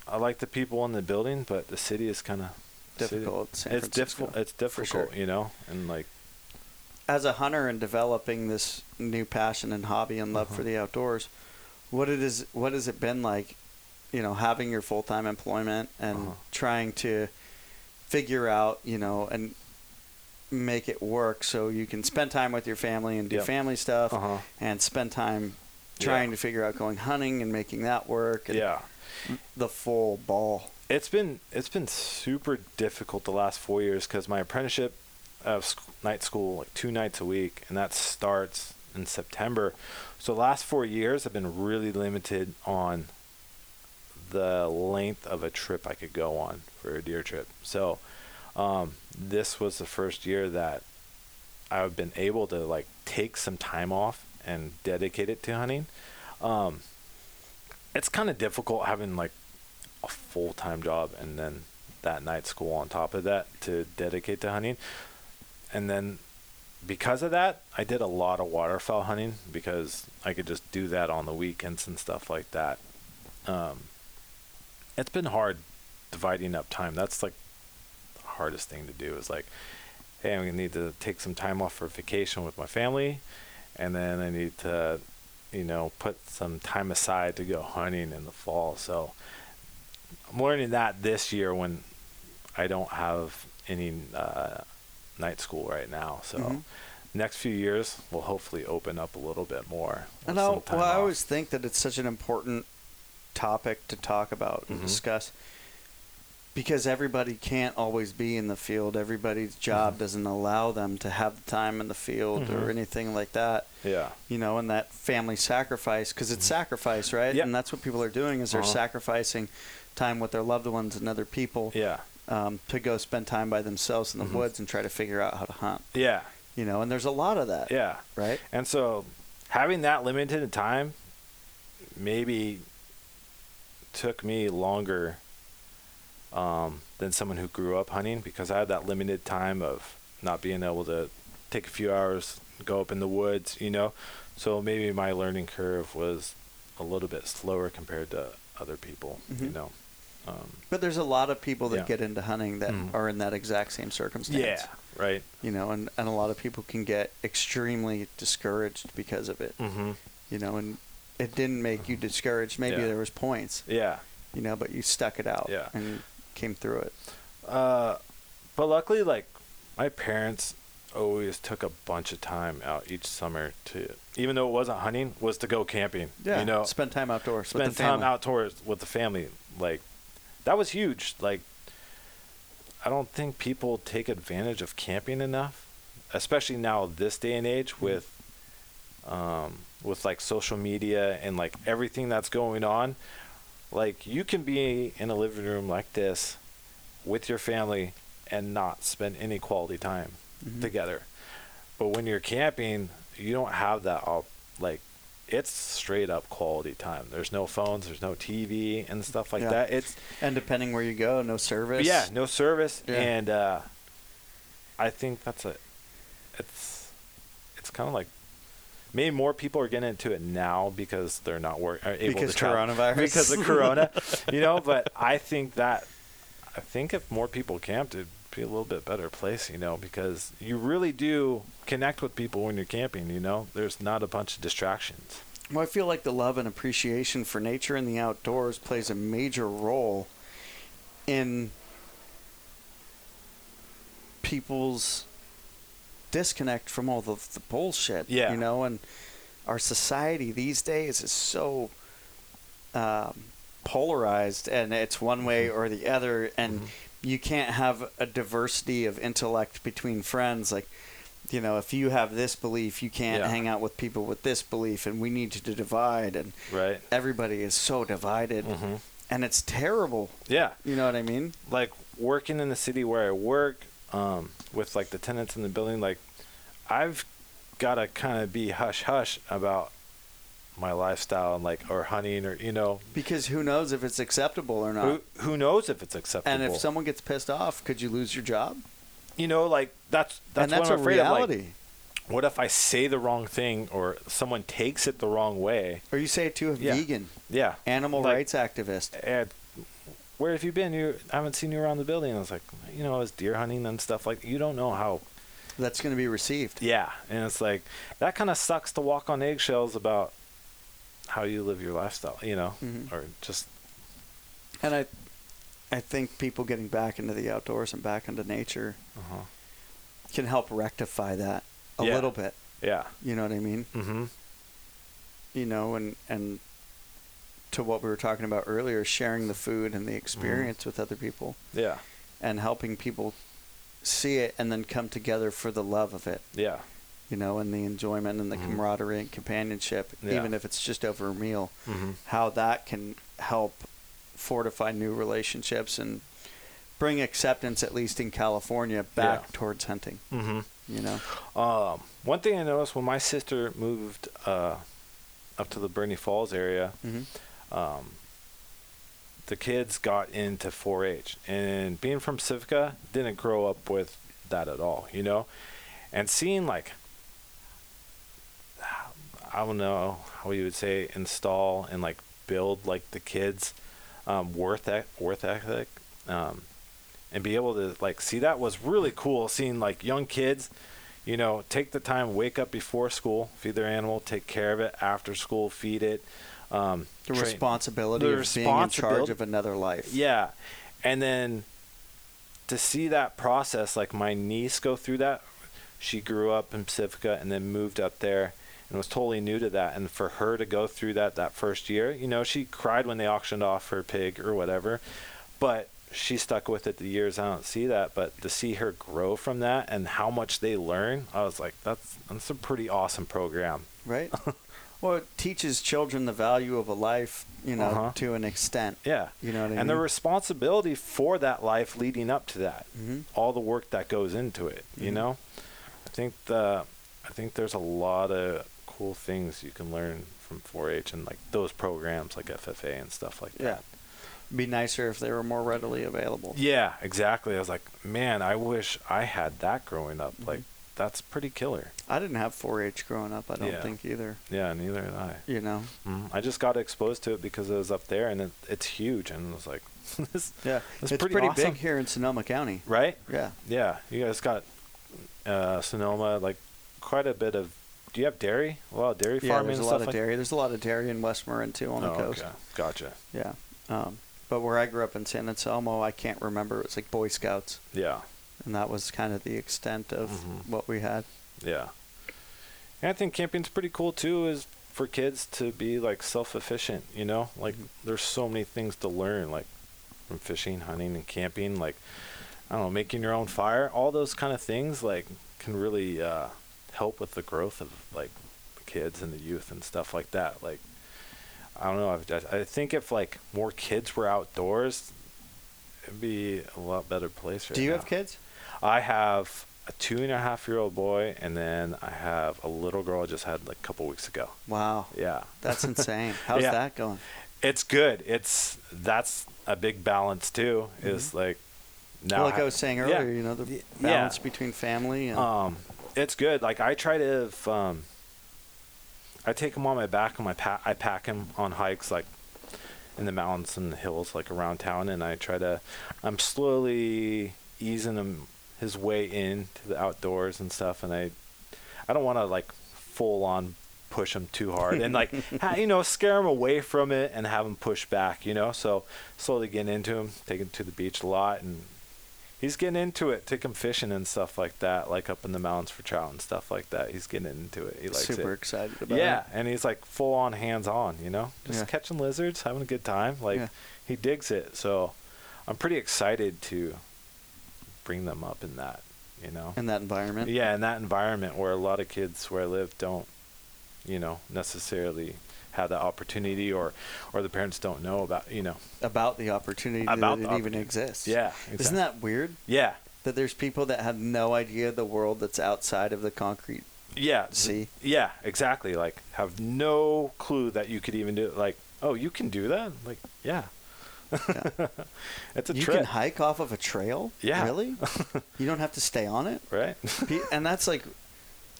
I like the people in the building, but the city is kind of Difficult. San It's difficult. It's difficult, sure. you know, and like As a hunter and developing this new passion and hobby and love Uh-huh. for the outdoors, what it is, what has it been like? You know, having your full time employment and Uh-huh. trying to figure out, you know, and make it work so you can spend time with your family and do Yep. family stuff Uh-huh. and spend time Yeah. trying to figure out going hunting and making that work and yeah. the full ball. It's been it's been super difficult the last four years because my apprenticeship of sc- night school like two nights a week, and that starts in September. So the last four years have been really limited on the length of a trip I could go on for a deer trip. So um, this was the first year that I've been able to like take some time off and dedicate it to hunting. Um, it's kind of difficult having like a full time job and then that night school on top of that to dedicate to hunting. And then because of that, I did a lot of waterfowl hunting because I could just do that on the weekends and stuff like that. Um, it's been hard dividing up time. That's like the hardest thing to do is like, hey, I'm gonna need to take some time off for vacation with my family, and then I need to, you know, put some time aside to go hunting in the fall. So I'm learning that this year when I don't have any uh, night school right now. So Mhm. next few years will hopefully open up a little bit more. And time well, I always think that it's such an important topic to talk about and Mhm. discuss because everybody can't always be in the field. Everybody's job Mhm. doesn't allow them to have the time in the field Mhm. or anything like that. yeah. You know, and that family sacrifice because it's sacrifice, right? Yep. And that's what people are doing is they're Uh-huh. sacrificing time with their loved ones and other people Yeah. um, to go spend time by themselves in the Mhm. woods and try to figure out how to hunt. Yeah. You know, and there's a lot of that, Yeah. right? And so having that limited time maybe took me longer um, than someone who grew up hunting because I had that limited time of not being able to take a few hours, go up in the woods, you know. So maybe my learning curve was a little bit slower compared to other people, you Mhm. know. Um, But there's a lot of people that Yeah. get into hunting that Mhm. are in that exact same circumstance. yeah, right. You know, and, and a lot of people can get extremely discouraged because of it. Mhm. You know, and it didn't make you discouraged. Maybe Yeah. there was points, Yeah. you know, but you stuck it out Yeah. and came through it. Uh, but luckily, like my parents always took a bunch of time out each summer to, even though it wasn't hunting, was to go camping. Yeah. you know, spend time outdoors spend with the time family. outdoors with the family. Like that was huge. Like I don't think people take advantage of camping enough, especially now this day and age Mm-hmm. with um, with like social media and like everything that's going on. Like you can be in a living room like this with your family and not spend any quality time Mhm. together. But when you're camping, you don't have that all like it's straight up quality time. There's no phones, there's no TV and stuff like Yeah. that. It's And depending where you go, no service. yeah, no service Yeah. and uh I think that's a it's it's kind of like maybe more people are getting into it now because they're not work are uh, able Because to travel coronavirus. because of corona, you know, *laughs* but I think that I think if more people camped it'd be a little bit better place, you know, because you really do connect with people when you're camping, you know. There's not a bunch of distractions. Well, I feel like the love and appreciation for nature and the outdoors plays a major role in people's disconnect from all the, the bullshit. Yeah. You know, and our society these days is so um, polarized, and it's one way Mm-hmm. or the other, and you can't have a diversity of intellect between friends. Like, you know, if you have this belief, you can't Yeah. hang out with people with this belief, and we need to divide. And Right? everybody is so divided, Mhm. and it's terrible. Yeah. You know what I mean? like working in the city where I work, um, with like the tenants in the building, like I've got to kind of be hush hush about my lifestyle and like or hunting or you know Because who knows if it's acceptable or not? who who knows if it's acceptable. and if someone gets pissed off, could you lose your job? you know like that's that's, and that's what I'm afraid reality. of. Like, what if I say the wrong thing or someone takes it the wrong way? or you say it to a Yeah. vegan, Yeah, animal Like- rights activist. Where have you been? You I haven't seen you around the building. I was like, you know, I was deer hunting and stuff like. You don't know how That's going to be received. Yeah, and it's like that kind of sucks to walk on eggshells about how you live your lifestyle, you know, Mhm. or just And I, I think people getting back into the outdoors and back into nature uh-huh. can help rectify that a Yeah. little bit. yeah. You know what I mean? Mm-hmm. You know, and and to what we were talking about earlier, sharing the food and the experience with other people, Yeah. and helping people see it and then come together for the love of it. Yeah. You know, and the enjoyment and the Mhm. camaraderie and companionship, Yeah. even if it's just over a meal. Mm-hmm. how that can help fortify new relationships and bring acceptance, at least in California, back Yeah. towards hunting. Mm-hmm. You know, Um, one thing I noticed when my sister moved uh, up to the Burney Falls area, mm-hmm. Um, the kids got into 4-H, and being from Pacifica, didn't grow up with that at all, you know, and seeing like I don't know how you would say install and like build like the kids um, worth e- worth ethic um, and be able to like see that was really cool seeing like young kids you know take the time wake up before school feed their animal take care of it after school feed it um, The train- responsibility the of being in charge of another life. yeah. And then to see that process, like my niece go through that, she grew up in Pacifica and then moved up there and was totally new to that. And for her to go through that that first year, you know, she cried when they auctioned off her pig or whatever, but she stuck with it the years. I don't see that, but to see her grow from that and how much they learn, I was like, that's that's a pretty awesome program. Right? *laughs* well, it teaches children the value of a life, you know, Uh-huh. to an extent. Yeah. You know what I and the responsibility for that life leading up to that, Mhm. all the work that goes into it. You Mhm. know, I think the, I think there's a lot of cool things you can learn from 4-H and like those programs like FFA and stuff like Yeah. that. Be nicer if they were more readily available. Yeah, exactly. I was like, man, I wish I had that growing up. Mm-hmm. Like, that's pretty killer. I didn't have 4-H growing up. I don't Yeah. think either. Yeah, neither did I. You know. Mhm. I just got exposed to it because it was up there and it, it's huge, and I was like, *laughs* this, Yeah. That's it's pretty pretty, awesome. big here in Sonoma County. right? Yeah. Yeah, you guys got uh, Sonoma, like quite a bit of. Do you have dairy? A lot of dairy Yeah, farming there's a lot of like dairy. There's a lot of dairy in West Marin too on the oh, coast. Okay. Gotcha. Yeah. Um, but where I grew up in San Anselmo, I can't remember. It was like Boy Scouts, Yeah. and that was kind of the extent of Mhm. what we had. Yeah. And I think camping's pretty cool too. Is for kids to be like self-efficient. You know, like Mhm. there's so many things to learn, like from fishing, hunting, and camping. Like I don't know, making your own fire. All those kind of things like can really uh, help with the growth of like the kids and the youth and stuff like that. Like I don't know. I, I think if like more kids were outdoors, it'd be a lot better place right Do you now. have kids? I have a two and a half year old boy, and then I have a little girl I just had like a couple weeks ago. Wow, Yeah, that's *laughs* insane. How's Yeah. that going? it's good. It's that's a big balance too. Is like now well, like I ha- was saying yeah. earlier, you know, the balance yeah. between family and Um, it's good. Like I try to, if, um, I take him on my back and my pa- I pack him on hikes like in the mountains and the hills like around town, and I try to, I'm slowly easing him his way into the outdoors and stuff, and I, I don't want to like full on push him too hard and like *laughs* ha- you know scare him away from it and have him push back you know? So slowly getting into him taking him to the beach a lot and he's getting into it, take him fishing and stuff like that, like up in the mountains for trout and stuff like that. He's getting into it. He likes super it. excited about Yeah, it. Yeah, and he's like full on hands on, you know, just Yeah. catching lizards, having a good time. Like Yeah. he digs it. So I'm pretty excited to bring them up in that, you know. in that environment. Yeah, in that environment where a lot of kids where I live don't, you know, necessarily have that opportunity or or the parents don't know about, you know. About the opportunity About that it even exists. Yeah. Isn't that weird? Yeah. That there's people that have no idea the world that's outside of the concrete. Yeah. See? Yeah, exactly. Like have no clue that you could even do it. Like, oh, you can do that? Like, yeah. *laughs* it's a you trip, can hike off of a trail. Yeah. Really? *laughs* you don't have to stay on it. right? And that's like,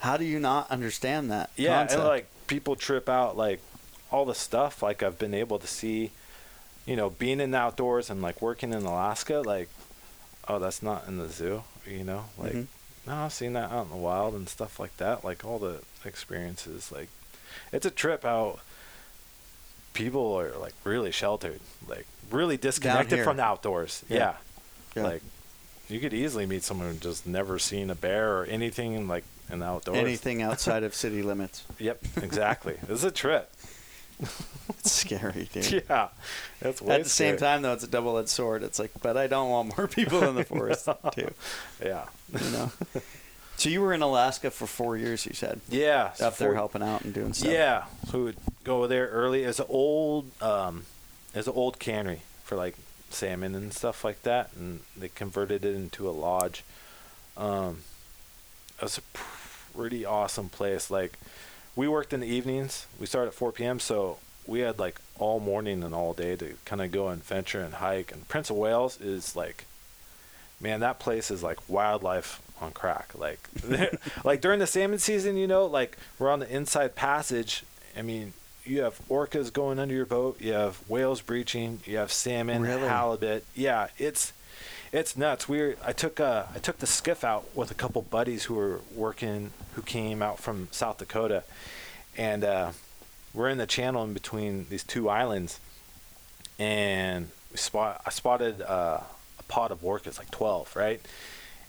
how do you not understand that? yeah, concept? and like people trip out like all the stuff like I've been able to see, you know, being in the outdoors and like working in Alaska, like, oh, that's not in the zoo, you know, like. Mhm. No, I've seen that out in the wild and stuff like that. Like all the experiences, like it's a trip how people are like really sheltered, like really disconnected from the outdoors. Yeah. Yeah. Yeah. like you could easily meet someone who just never seen a bear or anything like in the outdoors. anything outside of city limits. Yep, exactly. it's a trip. *laughs* It's scary, dude. *laughs* Yeah, that's way At the same time, though, it's a double-edged sword. It's like, but I don't want more *laughs* people in the forest too. Yeah, You know. so you were in Alaska for four years. You said yeah. up there helping out and doing stuff. Yeah, so we would go there early. It's an old, um, it's an old cannery for like salmon and stuff like that, and they converted it into a lodge. Um, it was a pretty awesome place. Like, we worked in the evenings. We started at 4 p.m. So we had like all morning and all day to kind of go and venture and hike. And Prince of Wales is like, man, that place is like wildlife on crack. Like, *laughs* like during the salmon season, you know, like we're on the inside passage. I mean, you have orcas going under your boat. You have whales breaching. You have salmon, Really? halibut. Yeah, it's it's nuts. We I took uh, I took the skiff out with a couple buddies who were working who came out from South Dakota, and uh, we're in the channel in between these two islands, and we spot I spotted uh, a pod of orcas, like twelve, right,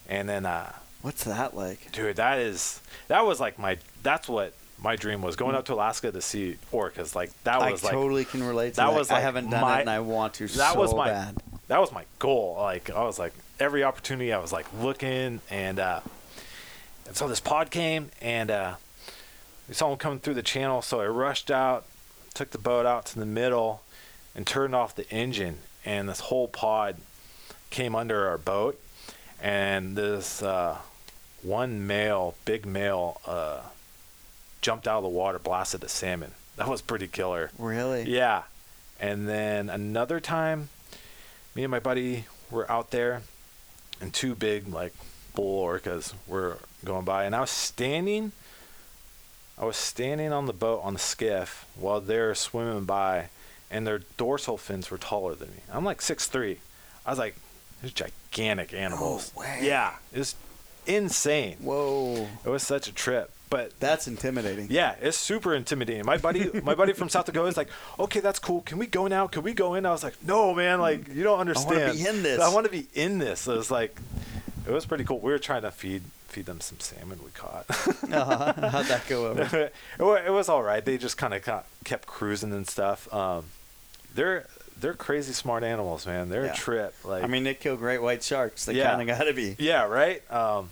and then uh, What's that like? dude, that is that was like my that's what my dream was going up to Alaska to see orcas. Like that I was like totally can relate to that that. was, I like, haven't done my- it and I want to that so was my bad. That was my goal. Like I was like every opportunity I was like looking and uh and so this pod came and uh we saw him coming through the channel, so I rushed out, took the boat out to the middle and turned off the engine and this whole pod came under our boat and this uh one male, big male, uh jumped out of the water, blasted a salmon. That was pretty killer. Really? Yeah. And then another time, me and my buddy were out there, and two big, like, bull orcas were going by. And I was standing, I was standing on the boat, on the skiff, while they're swimming by, and their dorsal fins were taller than me. I'm like six three. I was like, these gigantic animals. way. Yeah. It was insane. Whoa. It was such a trip. But That's intimidating. yeah, it's super intimidating. My buddy, *laughs* my buddy from South Dakota is like, "Okay, that's cool. Can we go now? Can we go in?" I was like, "No, man. Like, you don't understand. I want to be in this." I want to be in this." It was like, it was pretty cool. We were trying to feed feed them some salmon we caught. *laughs* Uh-huh. How'd that go over? *laughs* it, it was all right. They just kind of kept cruising and stuff. Um, they're they're crazy smart animals, man. They're Yeah. a trip. Like, I mean, they kill great white sharks. They Yeah. kind of got to be. Yeah, right. Um,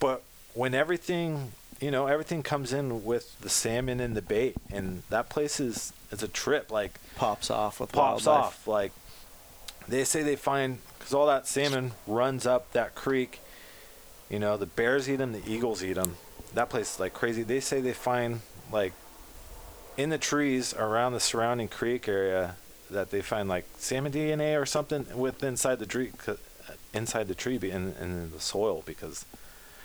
but when everything, you know, everything comes in with the salmon and the bait, and that place is it's a trip. Like Pops off with pops wildlife. off. Like they say they find because all that salmon runs up that creek. You know, the bears eat them, the eagles eat them. That place is like crazy. They say they find like in the trees around the surrounding creek area that they find like salmon DNA or something with inside the tree, uh, inside the tree, be- in, in the soil because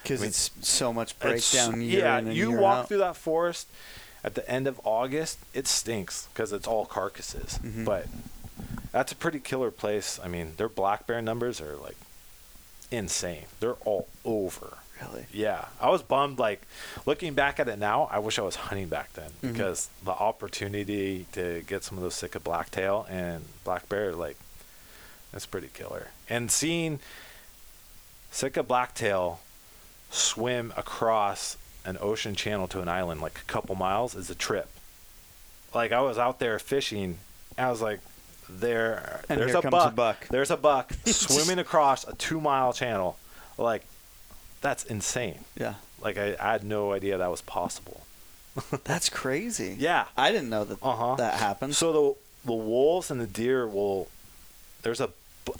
Because I mean, it's so much breakdown yeah, you walk out. through that forest at the end of August, it stinks because it's all carcasses. Mhm. But that's a pretty killer place. I mean, their black bear numbers are like insane. They're all over. Really? Yeah, I was bummed. Like looking back at it now, I wish I was hunting back then Mhm. because the opportunity to get some of those Sitka blacktail and black bear, like, that's pretty killer. And seeing Sitka blacktail swim across an ocean channel to an island, like a couple miles, is a trip. Like I was out there fishing, and I was like, there, And there's here a buck, a buck. there's a buck *laughs* swimming across a two mile channel. Like, that's insane. Yeah. Like I, I had no idea that was possible. *laughs* That's crazy. Yeah. I didn't know that Uh huh. that happened. So the the wolves and the deer will. There's a.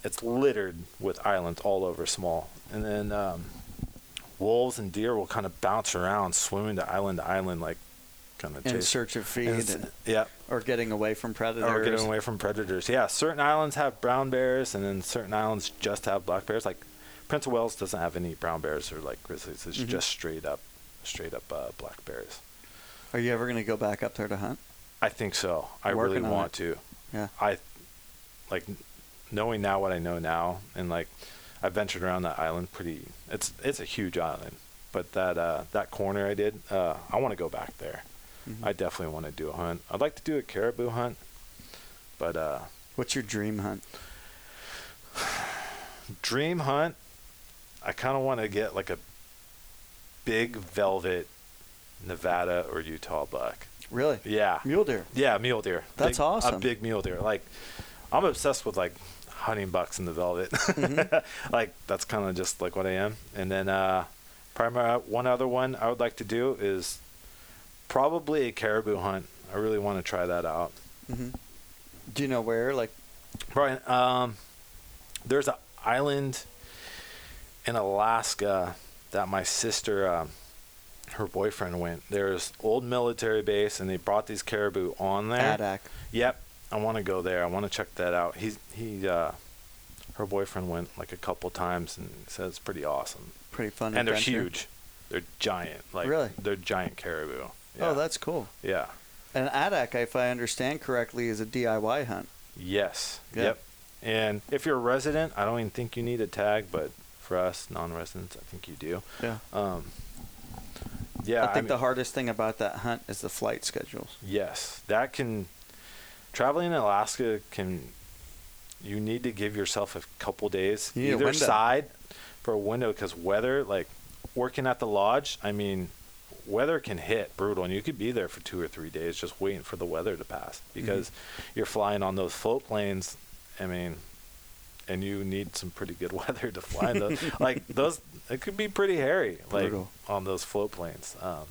It's littered with islands all over small, and then um, wolves and deer will kind of bounce around, swimming to island to island, like kind of in chase. search of feed and yeah, or getting away from predators. or getting away from predators. Yeah, certain islands have brown bears, and then certain islands just have black bears. Like Prince of Wales doesn't have any brown bears or like grizzlies. It's Mhm. just straight up, straight up uh, black bears. Are you ever going to go back up there to hunt? I think so. I Working really want it. to. Yeah. I like knowing now what I know now, and like I ventured around that island. Pretty. It's it's a huge island, but that uh, that corner I did. Uh, I want to go back there. Mhm. I definitely want to do a hunt. I'd like to do a caribou hunt, but uh, What's your dream hunt? dream hunt. I kind of want to get like a big velvet Nevada or Utah buck. Really? Yeah. Mule deer. Yeah, mule deer. That's Big- awesome. A big mule deer. Like, I'm obsessed with like hunting bucks in the velvet. Mhm. *laughs* like that's kind of just like what I am. And then uh, primary one other one I would like to do is probably a caribou hunt. I really want to try that out. hmm Do you know where? Like, Brian, um, there's an island in Alaska that my sister um, her boyfriend went. There's old military base, and they brought these caribou on there. Adak. Yep, I want to go there. I want to check that out. He's he, uh, her boyfriend went like a couple times and said it's pretty awesome. Pretty fun. and they're huge. They're giant. Like Really? they're giant caribou. Yeah. Oh, that's cool. yeah. And Adak, if I understand correctly, is a DIY hunt. Yes. Yeah. Yep. And if you're a resident, I don't even think you need a tag, but for us non-residents, I think you do. Yeah. Um, yeah. I think mean- the hardest thing about that hunt is the flight schedules. Yes, that can. Traveling in Alaska can. You need to give yourself a couple days You either side for a window because weather, like working at the lodge, I mean, weather can hit brutal, and you could be there for two or three days just waiting for the weather to pass Mm-hmm. because you're flying on those float planes. I mean, and you need some pretty good *laughs* weather to fly those. *laughs* like those, it could be pretty hairy, like Brutal. on those float planes. Um,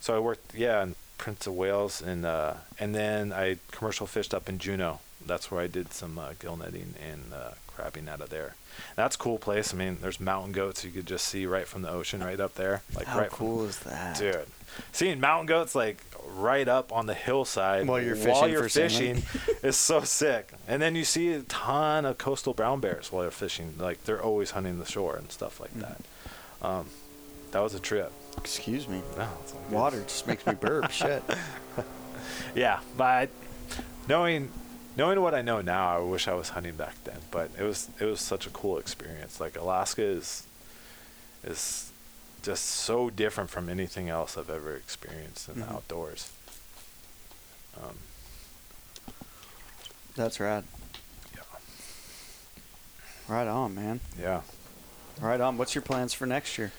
so I worked, yeah, in Prince of Wales, and uh, and then I commercial fished up in Juneau. That's where I did some uh, gill netting and uh, crabbing out of there. That's a cool place. I mean, there's mountain goats you could just see right from the ocean, right up there. Like How right cool is that? dude. Seeing mountain goats like right up on the hillside While you're fishing, while fishing you're for fishing *laughs* is so sick. And then you see a ton of coastal brown bears while you're fishing. Like they're always hunting the shore and stuff like that. Um, that was a trip. Excuse me. No, it's all good. Water just makes me burp. *laughs* Shit. Yeah, but knowing knowing what I know now, I wish I was hunting back then. But it was it was such a cool experience. Like Alaska is is just so different from anything else I've ever experienced in Mhm. the outdoors. Um, That's rad. yeah, Right on, man. yeah. Right on. What's your plans for next year?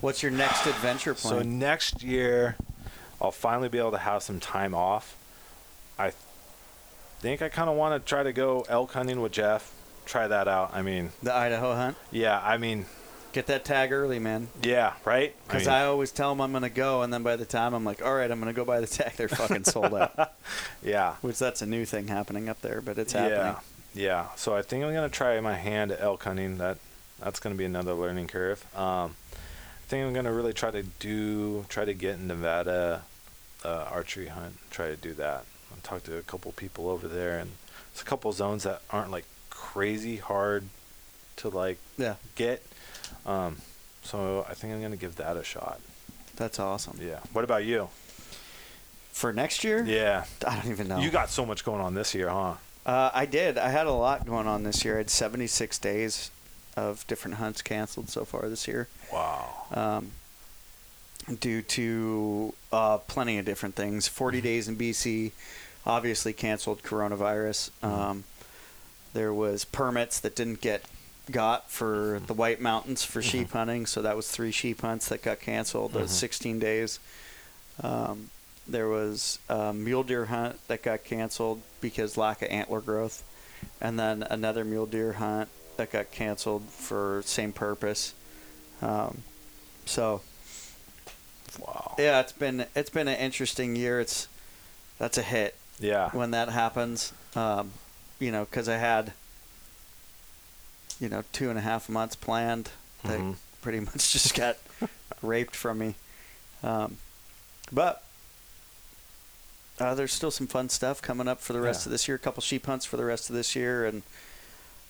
What's your next adventure plan? So next year, I'll finally be able to have some time off. I think I kind of want to try to go elk hunting with Jeff. Try that out. I mean, the Idaho hunt. yeah. I mean, Get that tag early, man. yeah. Right. Because mean, I, always tell them I'm going to go, and then by the time I'm like, all right, I'm going to go buy the tag, they're fucking sold out. *laughs* yeah. Which that's a new thing happening up there, but it's happening. yeah. Yeah. So I think I'm gonna try my hand at elk hunting. That that's gonna be another learning curve. Um, I think I'm gonna really try to do try to get in Nevada uh, archery hunt. Try to do that. I talked to a couple people over there, and there's a couple zones that aren't like crazy hard to like Yeah, get. Um, so I think I'm gonna give that a shot. that's awesome. Yeah. What about you? For next year? Yeah. I don't even know. You got so much going on this year, huh? Uh, I did. I had a lot going on this year. I had 76 days of different hunts canceled so far this year. Wow. um, due to uh, plenty of different things. 40 days in BC, obviously canceled coronavirus. Um, there was permits that didn't get got for the White Mountains for sheep hunting, so that was three sheep hunts that got canceled. Those Mhm. 16 days. Um, there was a mule deer hunt that got canceled because lack of antler growth, and then another mule deer hunt that got canceled for same purpose. Um, so Wow. yeah, it's been it's been an interesting year. It's that's a hit Yeah. when that happens. Um, you know, because I had you know two and a half months planned that Mhm. pretty *laughs* much just got raped from me. Um, but uh, there's still some fun stuff coming up for the rest Yeah. of this year. A couple sheep hunts for the rest of this year, and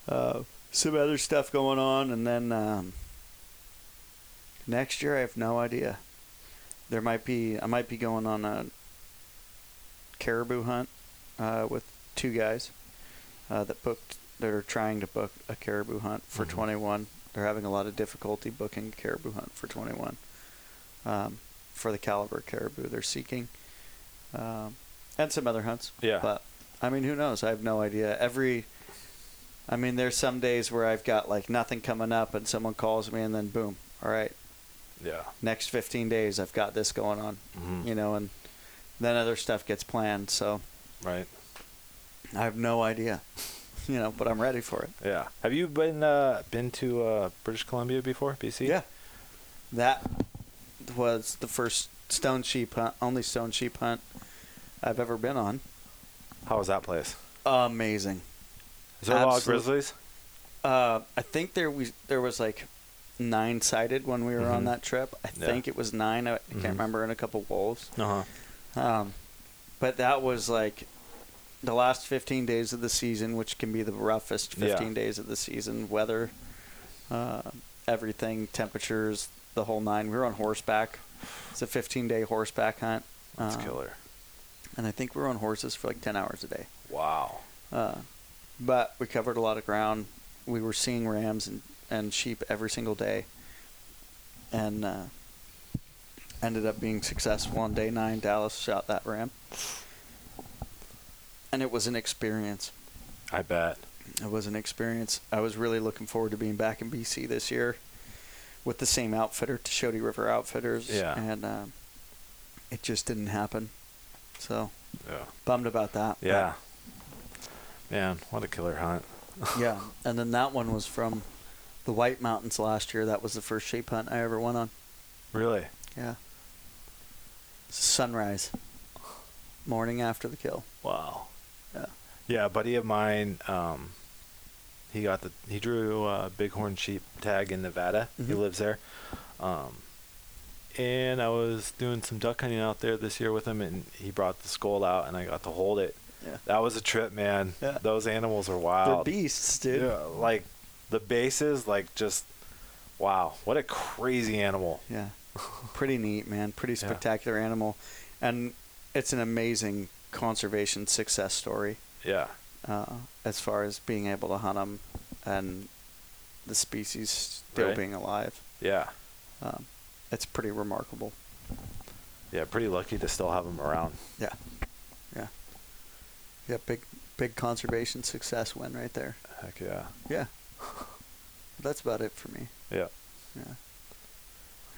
uh, some other stuff going on. And then um, next year, I have no idea. There might be I might be going on a caribou hunt uh, with two guys uh, that booked. that are trying to book a caribou hunt for Mhm. 21. They're having a lot of difficulty booking a caribou hunt for 21. Um, for the caliber caribou they're seeking, um, and some other hunts. Yeah. But I mean, who knows? I have no idea. Every, I mean, there's some days where I've got like nothing coming up, and someone calls me, and then boom, all right, Yeah. next 15 days I've got this going on, Mhm. you know, and then other stuff gets planned. So Right. I have no idea, *laughs* you know, but I'm ready for it. Yeah. Have you been uh, been to uh, British Columbia before, BC? Yeah. That was the first stone sheep hunt, only stone sheep hunt I've ever been on. How was that place? Amazing. Is there a lot of grizzlies? Uh, I think there was there was like nine sighted when we were on Mhm. that trip. I Yeah. think it was nine. I, I Mhm. can't remember, and a couple wolves. Uh huh. Um, but that was like the last 15 days of the season, which can be the roughest Yeah. 15 days of the season. Weather, uh, everything, temperatures, the whole nine. We were on horseback. It's a 15 day horseback hunt. That's Um, killer. And I think we were on horses for like 10 hours a day. Wow. Uh, but we covered a lot of ground. We were seeing rams and, and sheep every single day. And uh, ended up being successful on day nine. Dallas shot that ram. And it was an experience. I bet. It was an experience. I was really looking forward to being back in BC this year with the same outfitter, Tuchodi River Outfitters. Yeah. And um, it just didn't happen. So Yeah. bummed about that. Yeah. Man, what a killer hunt. *laughs* yeah, and then that one was from the White Mountains last year. That was the first sheep hunt I ever went on. Really? Yeah. Sunrise. Morning after the kill. Wow. Yeah. Yeah, a buddy of mine, um, he got the he drew a bighorn sheep tag in Nevada. He Mhm. lives there. Um, and I was doing some duck hunting out there this year with him, and he brought the skull out, and I got to hold it. Yeah. That was a trip, man. Yeah. Those animals are wild. They're beasts, dude. Yeah, like the bases, like just wow, what a crazy animal. Yeah. Pretty neat, man. Pretty Yeah. spectacular animal. And it's an amazing conservation success story Yeah, uh, as far as being able to hunt them and the species still Right. being alive. yeah, Um, it's pretty remarkable. yeah. Pretty lucky to still have them around. Yeah. Yeah. Yeah, big big conservation success win right there. Heck yeah, Yeah. *laughs* That's about it for me. yeah. Yeah.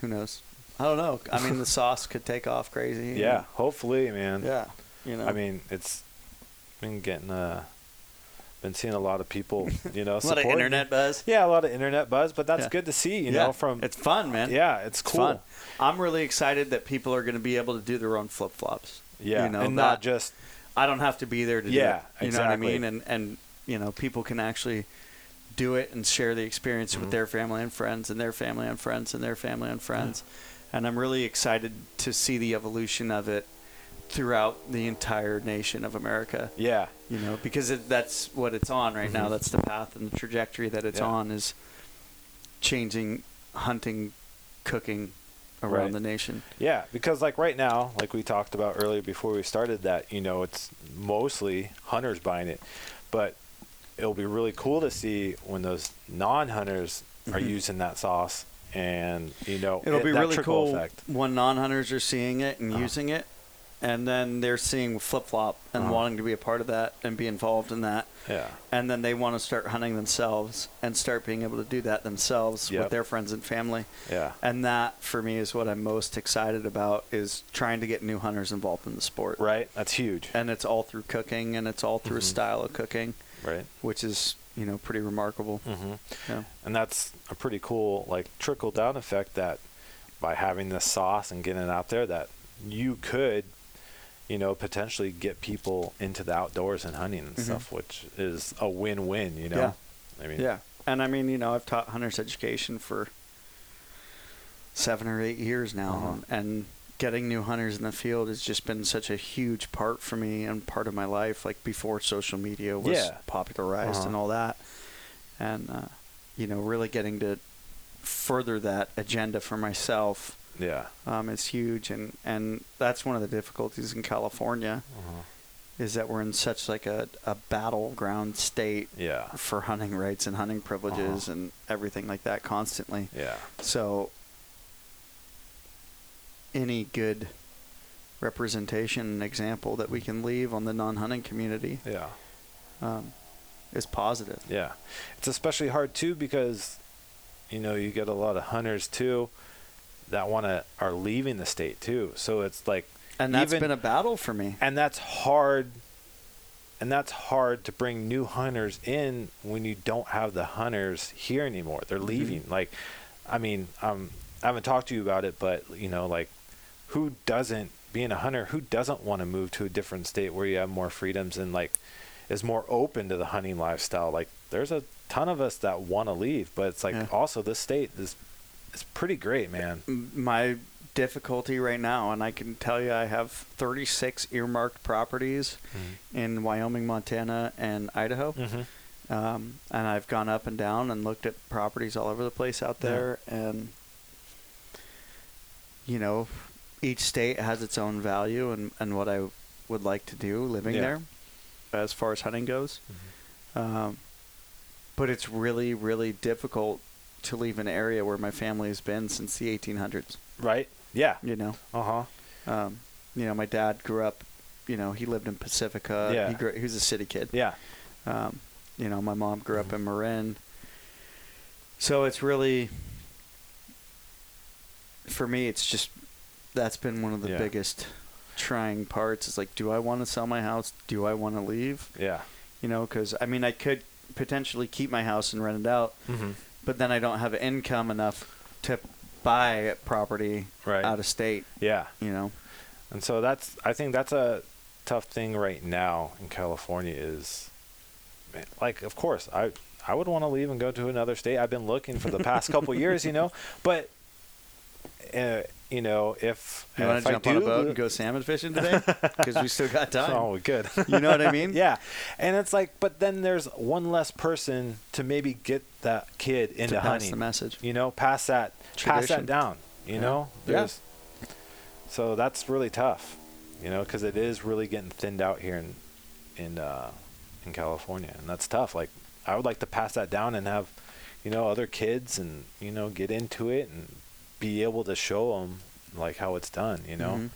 Who knows? I don't know. I mean, the *laughs* sauce could take off crazy. Yeah, hopefully, man. Yeah. You know. I mean, it's been getting uh, been seeing a lot of people, *laughs* you know, a lot of internet buzz. Yeah, a lot of internet buzz, but that's Yeah. good to see, you Yeah. know, from it's fun, man. yeah, it's It's cool. fun. I'm really excited that people are going to be able to do their own flip flops. Yeah, You know, and not just I don't have to be there to Yeah, do it. You know what I mean? And and you know, people can actually do it and share the experience Mhm. with their family and friends and their family and friends and their family and friends. And I'm really excited to see the evolution of it throughout the entire nation of America. yeah, You know, because it, that's what it's on right now. Mhm. That's the path and the trajectory that it's Yeah. on is changing hunting, cooking around Right. the nation. yeah. Because like right now, like we talked about earlier before we started, that you know, it's mostly hunters buying it, but it'll be really cool to see when those non-hunters are Mhm. using that sauce, and you know, It'll it- be really cool Effect. when non-hunters are seeing it and Uh-huh. using it, and then they're seeing flip flop and Uh-huh. wanting to be a part of that and be involved in that, Yeah, and then they want to start hunting themselves and start being able to do that themselves Yep. with their friends and family. yeah, And that, for me, is what I'm most excited about is trying to get new hunters involved in the sport. right. That's huge. And it's all through cooking, and it's all through a Mhm. style of cooking, Right. which is you know pretty remarkable. hmm Yeah. and that's a pretty cool like trickle down effect that by having this sauce and getting it out there that you could you know potentially get people into the outdoors and hunting and Mhm. stuff which is a win-win you know yeah. i mean Yeah, and I mean, you know, I've taught hunters education for seven or eight years now, Uh-huh. and getting new hunters in the field has just been such a huge part for me and part of my life. Like before social media was Yeah. popularized Uh-huh. and all that, and uh, you know, really getting to further that agenda for myself yeah um, is huge, and and that's one of the difficulties in California uh-huh. is that we're in such like a, a battleground state yeah for hunting rights and hunting privileges Uh-huh. and everything like that constantly. yeah So any good representation and example that we can leave on the non-hunting community yeah. um, is positive. yeah. It's especially hard too because you know you get a lot of hunters too that want to are leaving the state too. So it's like And that's Even- been a battle for me. and that's hard and that's hard to bring new hunters in when you don't have the hunters here anymore. They're leaving. Like i mean um, i haven't talked to you about it but you know like who doesn't being a hunter who doesn't want to move to a different state where you have more freedoms and like is more open to the hunting lifestyle like there's a ton of us that want to leave but it's like Yeah. also this state is it's pretty great, man. my difficulty right now, and I can tell you I have 36 earmarked properties in Wyoming, Montana, and Idaho. Mm-hmm. Um, and I've gone up and down and looked at properties all over the place out Yeah. there. And, you know, each state has its own value and, and what I would like to do living Yeah. there as far as hunting goes. Um, but it's really, really difficult to leave an area where my family has been since the 1800s. Right? Yeah. You know, Uh huh. um, you know, my dad grew up. You know, he lived in Pacifica. Yeah. He, grew, he was a city kid. Yeah. Um, you know, my mom grew Mm-hmm. up in Marin. So it's really, for me, it's just that's been one of the Yeah. biggest trying parts. Is like, do I want to sell my house? Do I want to leave? Yeah. You know, because I mean, I could potentially keep my house and rent it out, Mm-hmm. but then I don't have income enough to buy property Right. out of state. Yeah. You know. And so that's I think that's a tough thing right now in California is like of course I I would want to leave and go to another state. I've been looking for the past couple *laughs* years, you know, but uh, you know if You want to jump on a boat and go salmon fishing today? *laughs* Because we still got time. Oh, good. You know what I mean? *laughs* yeah, and it's like, but then there's one less person to maybe get that kid into to pass hunting. the message. You know, pass that, pass that down. You Yeah. know, Yeah. So that's really tough. You know, because it is really getting thinned out here in in uh, in California, and that's tough. Like, I would like to pass that down and have, you know, other kids and you know get into it and be able to show them like how it's done. You know, Mhm.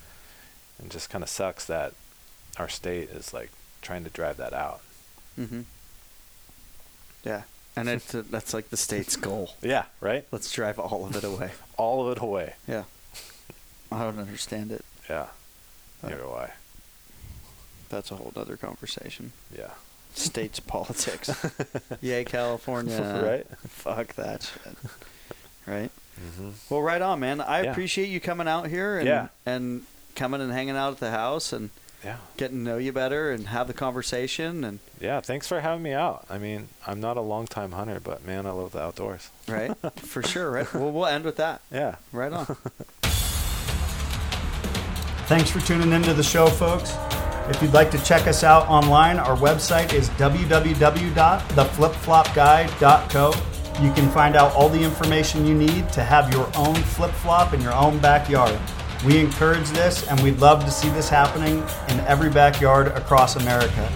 and just kind of sucks that our state is like trying to drive that out. Mm-hmm. Yeah, and it, that's like the state's goal. *laughs* Yeah, right. Let's drive all of it away. *laughs* All of it away. Yeah, I don't understand it. Yeah. Uh, Neither do I. That's a whole other conversation. Yeah. States *laughs* politics. Yay, California. Right. Fuck that shit. Right. Mm-hmm. Well, right on, man. I Yeah. appreciate you coming out here and Yeah. and coming and hanging out at the house and Yeah. getting to know you better and have the conversation and Yeah. Thanks for having me out. I mean, I'm not a long time hunter, but man, I love the outdoors. right *laughs* for sure. Right. Well, we'll end with that. Yeah. Right on. *laughs* Thanks for tuning into the show, folks. If you'd like to check us out online, our website is www.theflipflopguy.co. You can find out all the information you need to have your own flip flop in your own backyard. We encourage this and we'd love to see this happening in every backyard across America.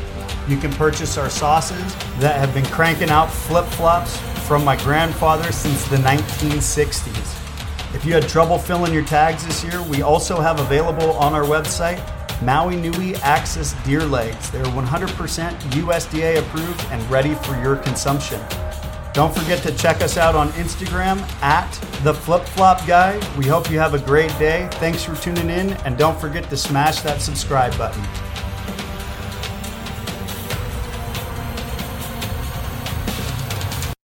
You can purchase our sauces that have been cranking out flip flops from my grandfather since the 1960s. If you had trouble filling your tags this year, we also have available on our website Maui Nui Axis deer legs. They're 100% USDA approved and ready for your consumption. Don't forget to check us out on Instagram at the Flip Flop Guy. We hope you have a great day. Thanks for tuning in, and don't forget to smash that subscribe button.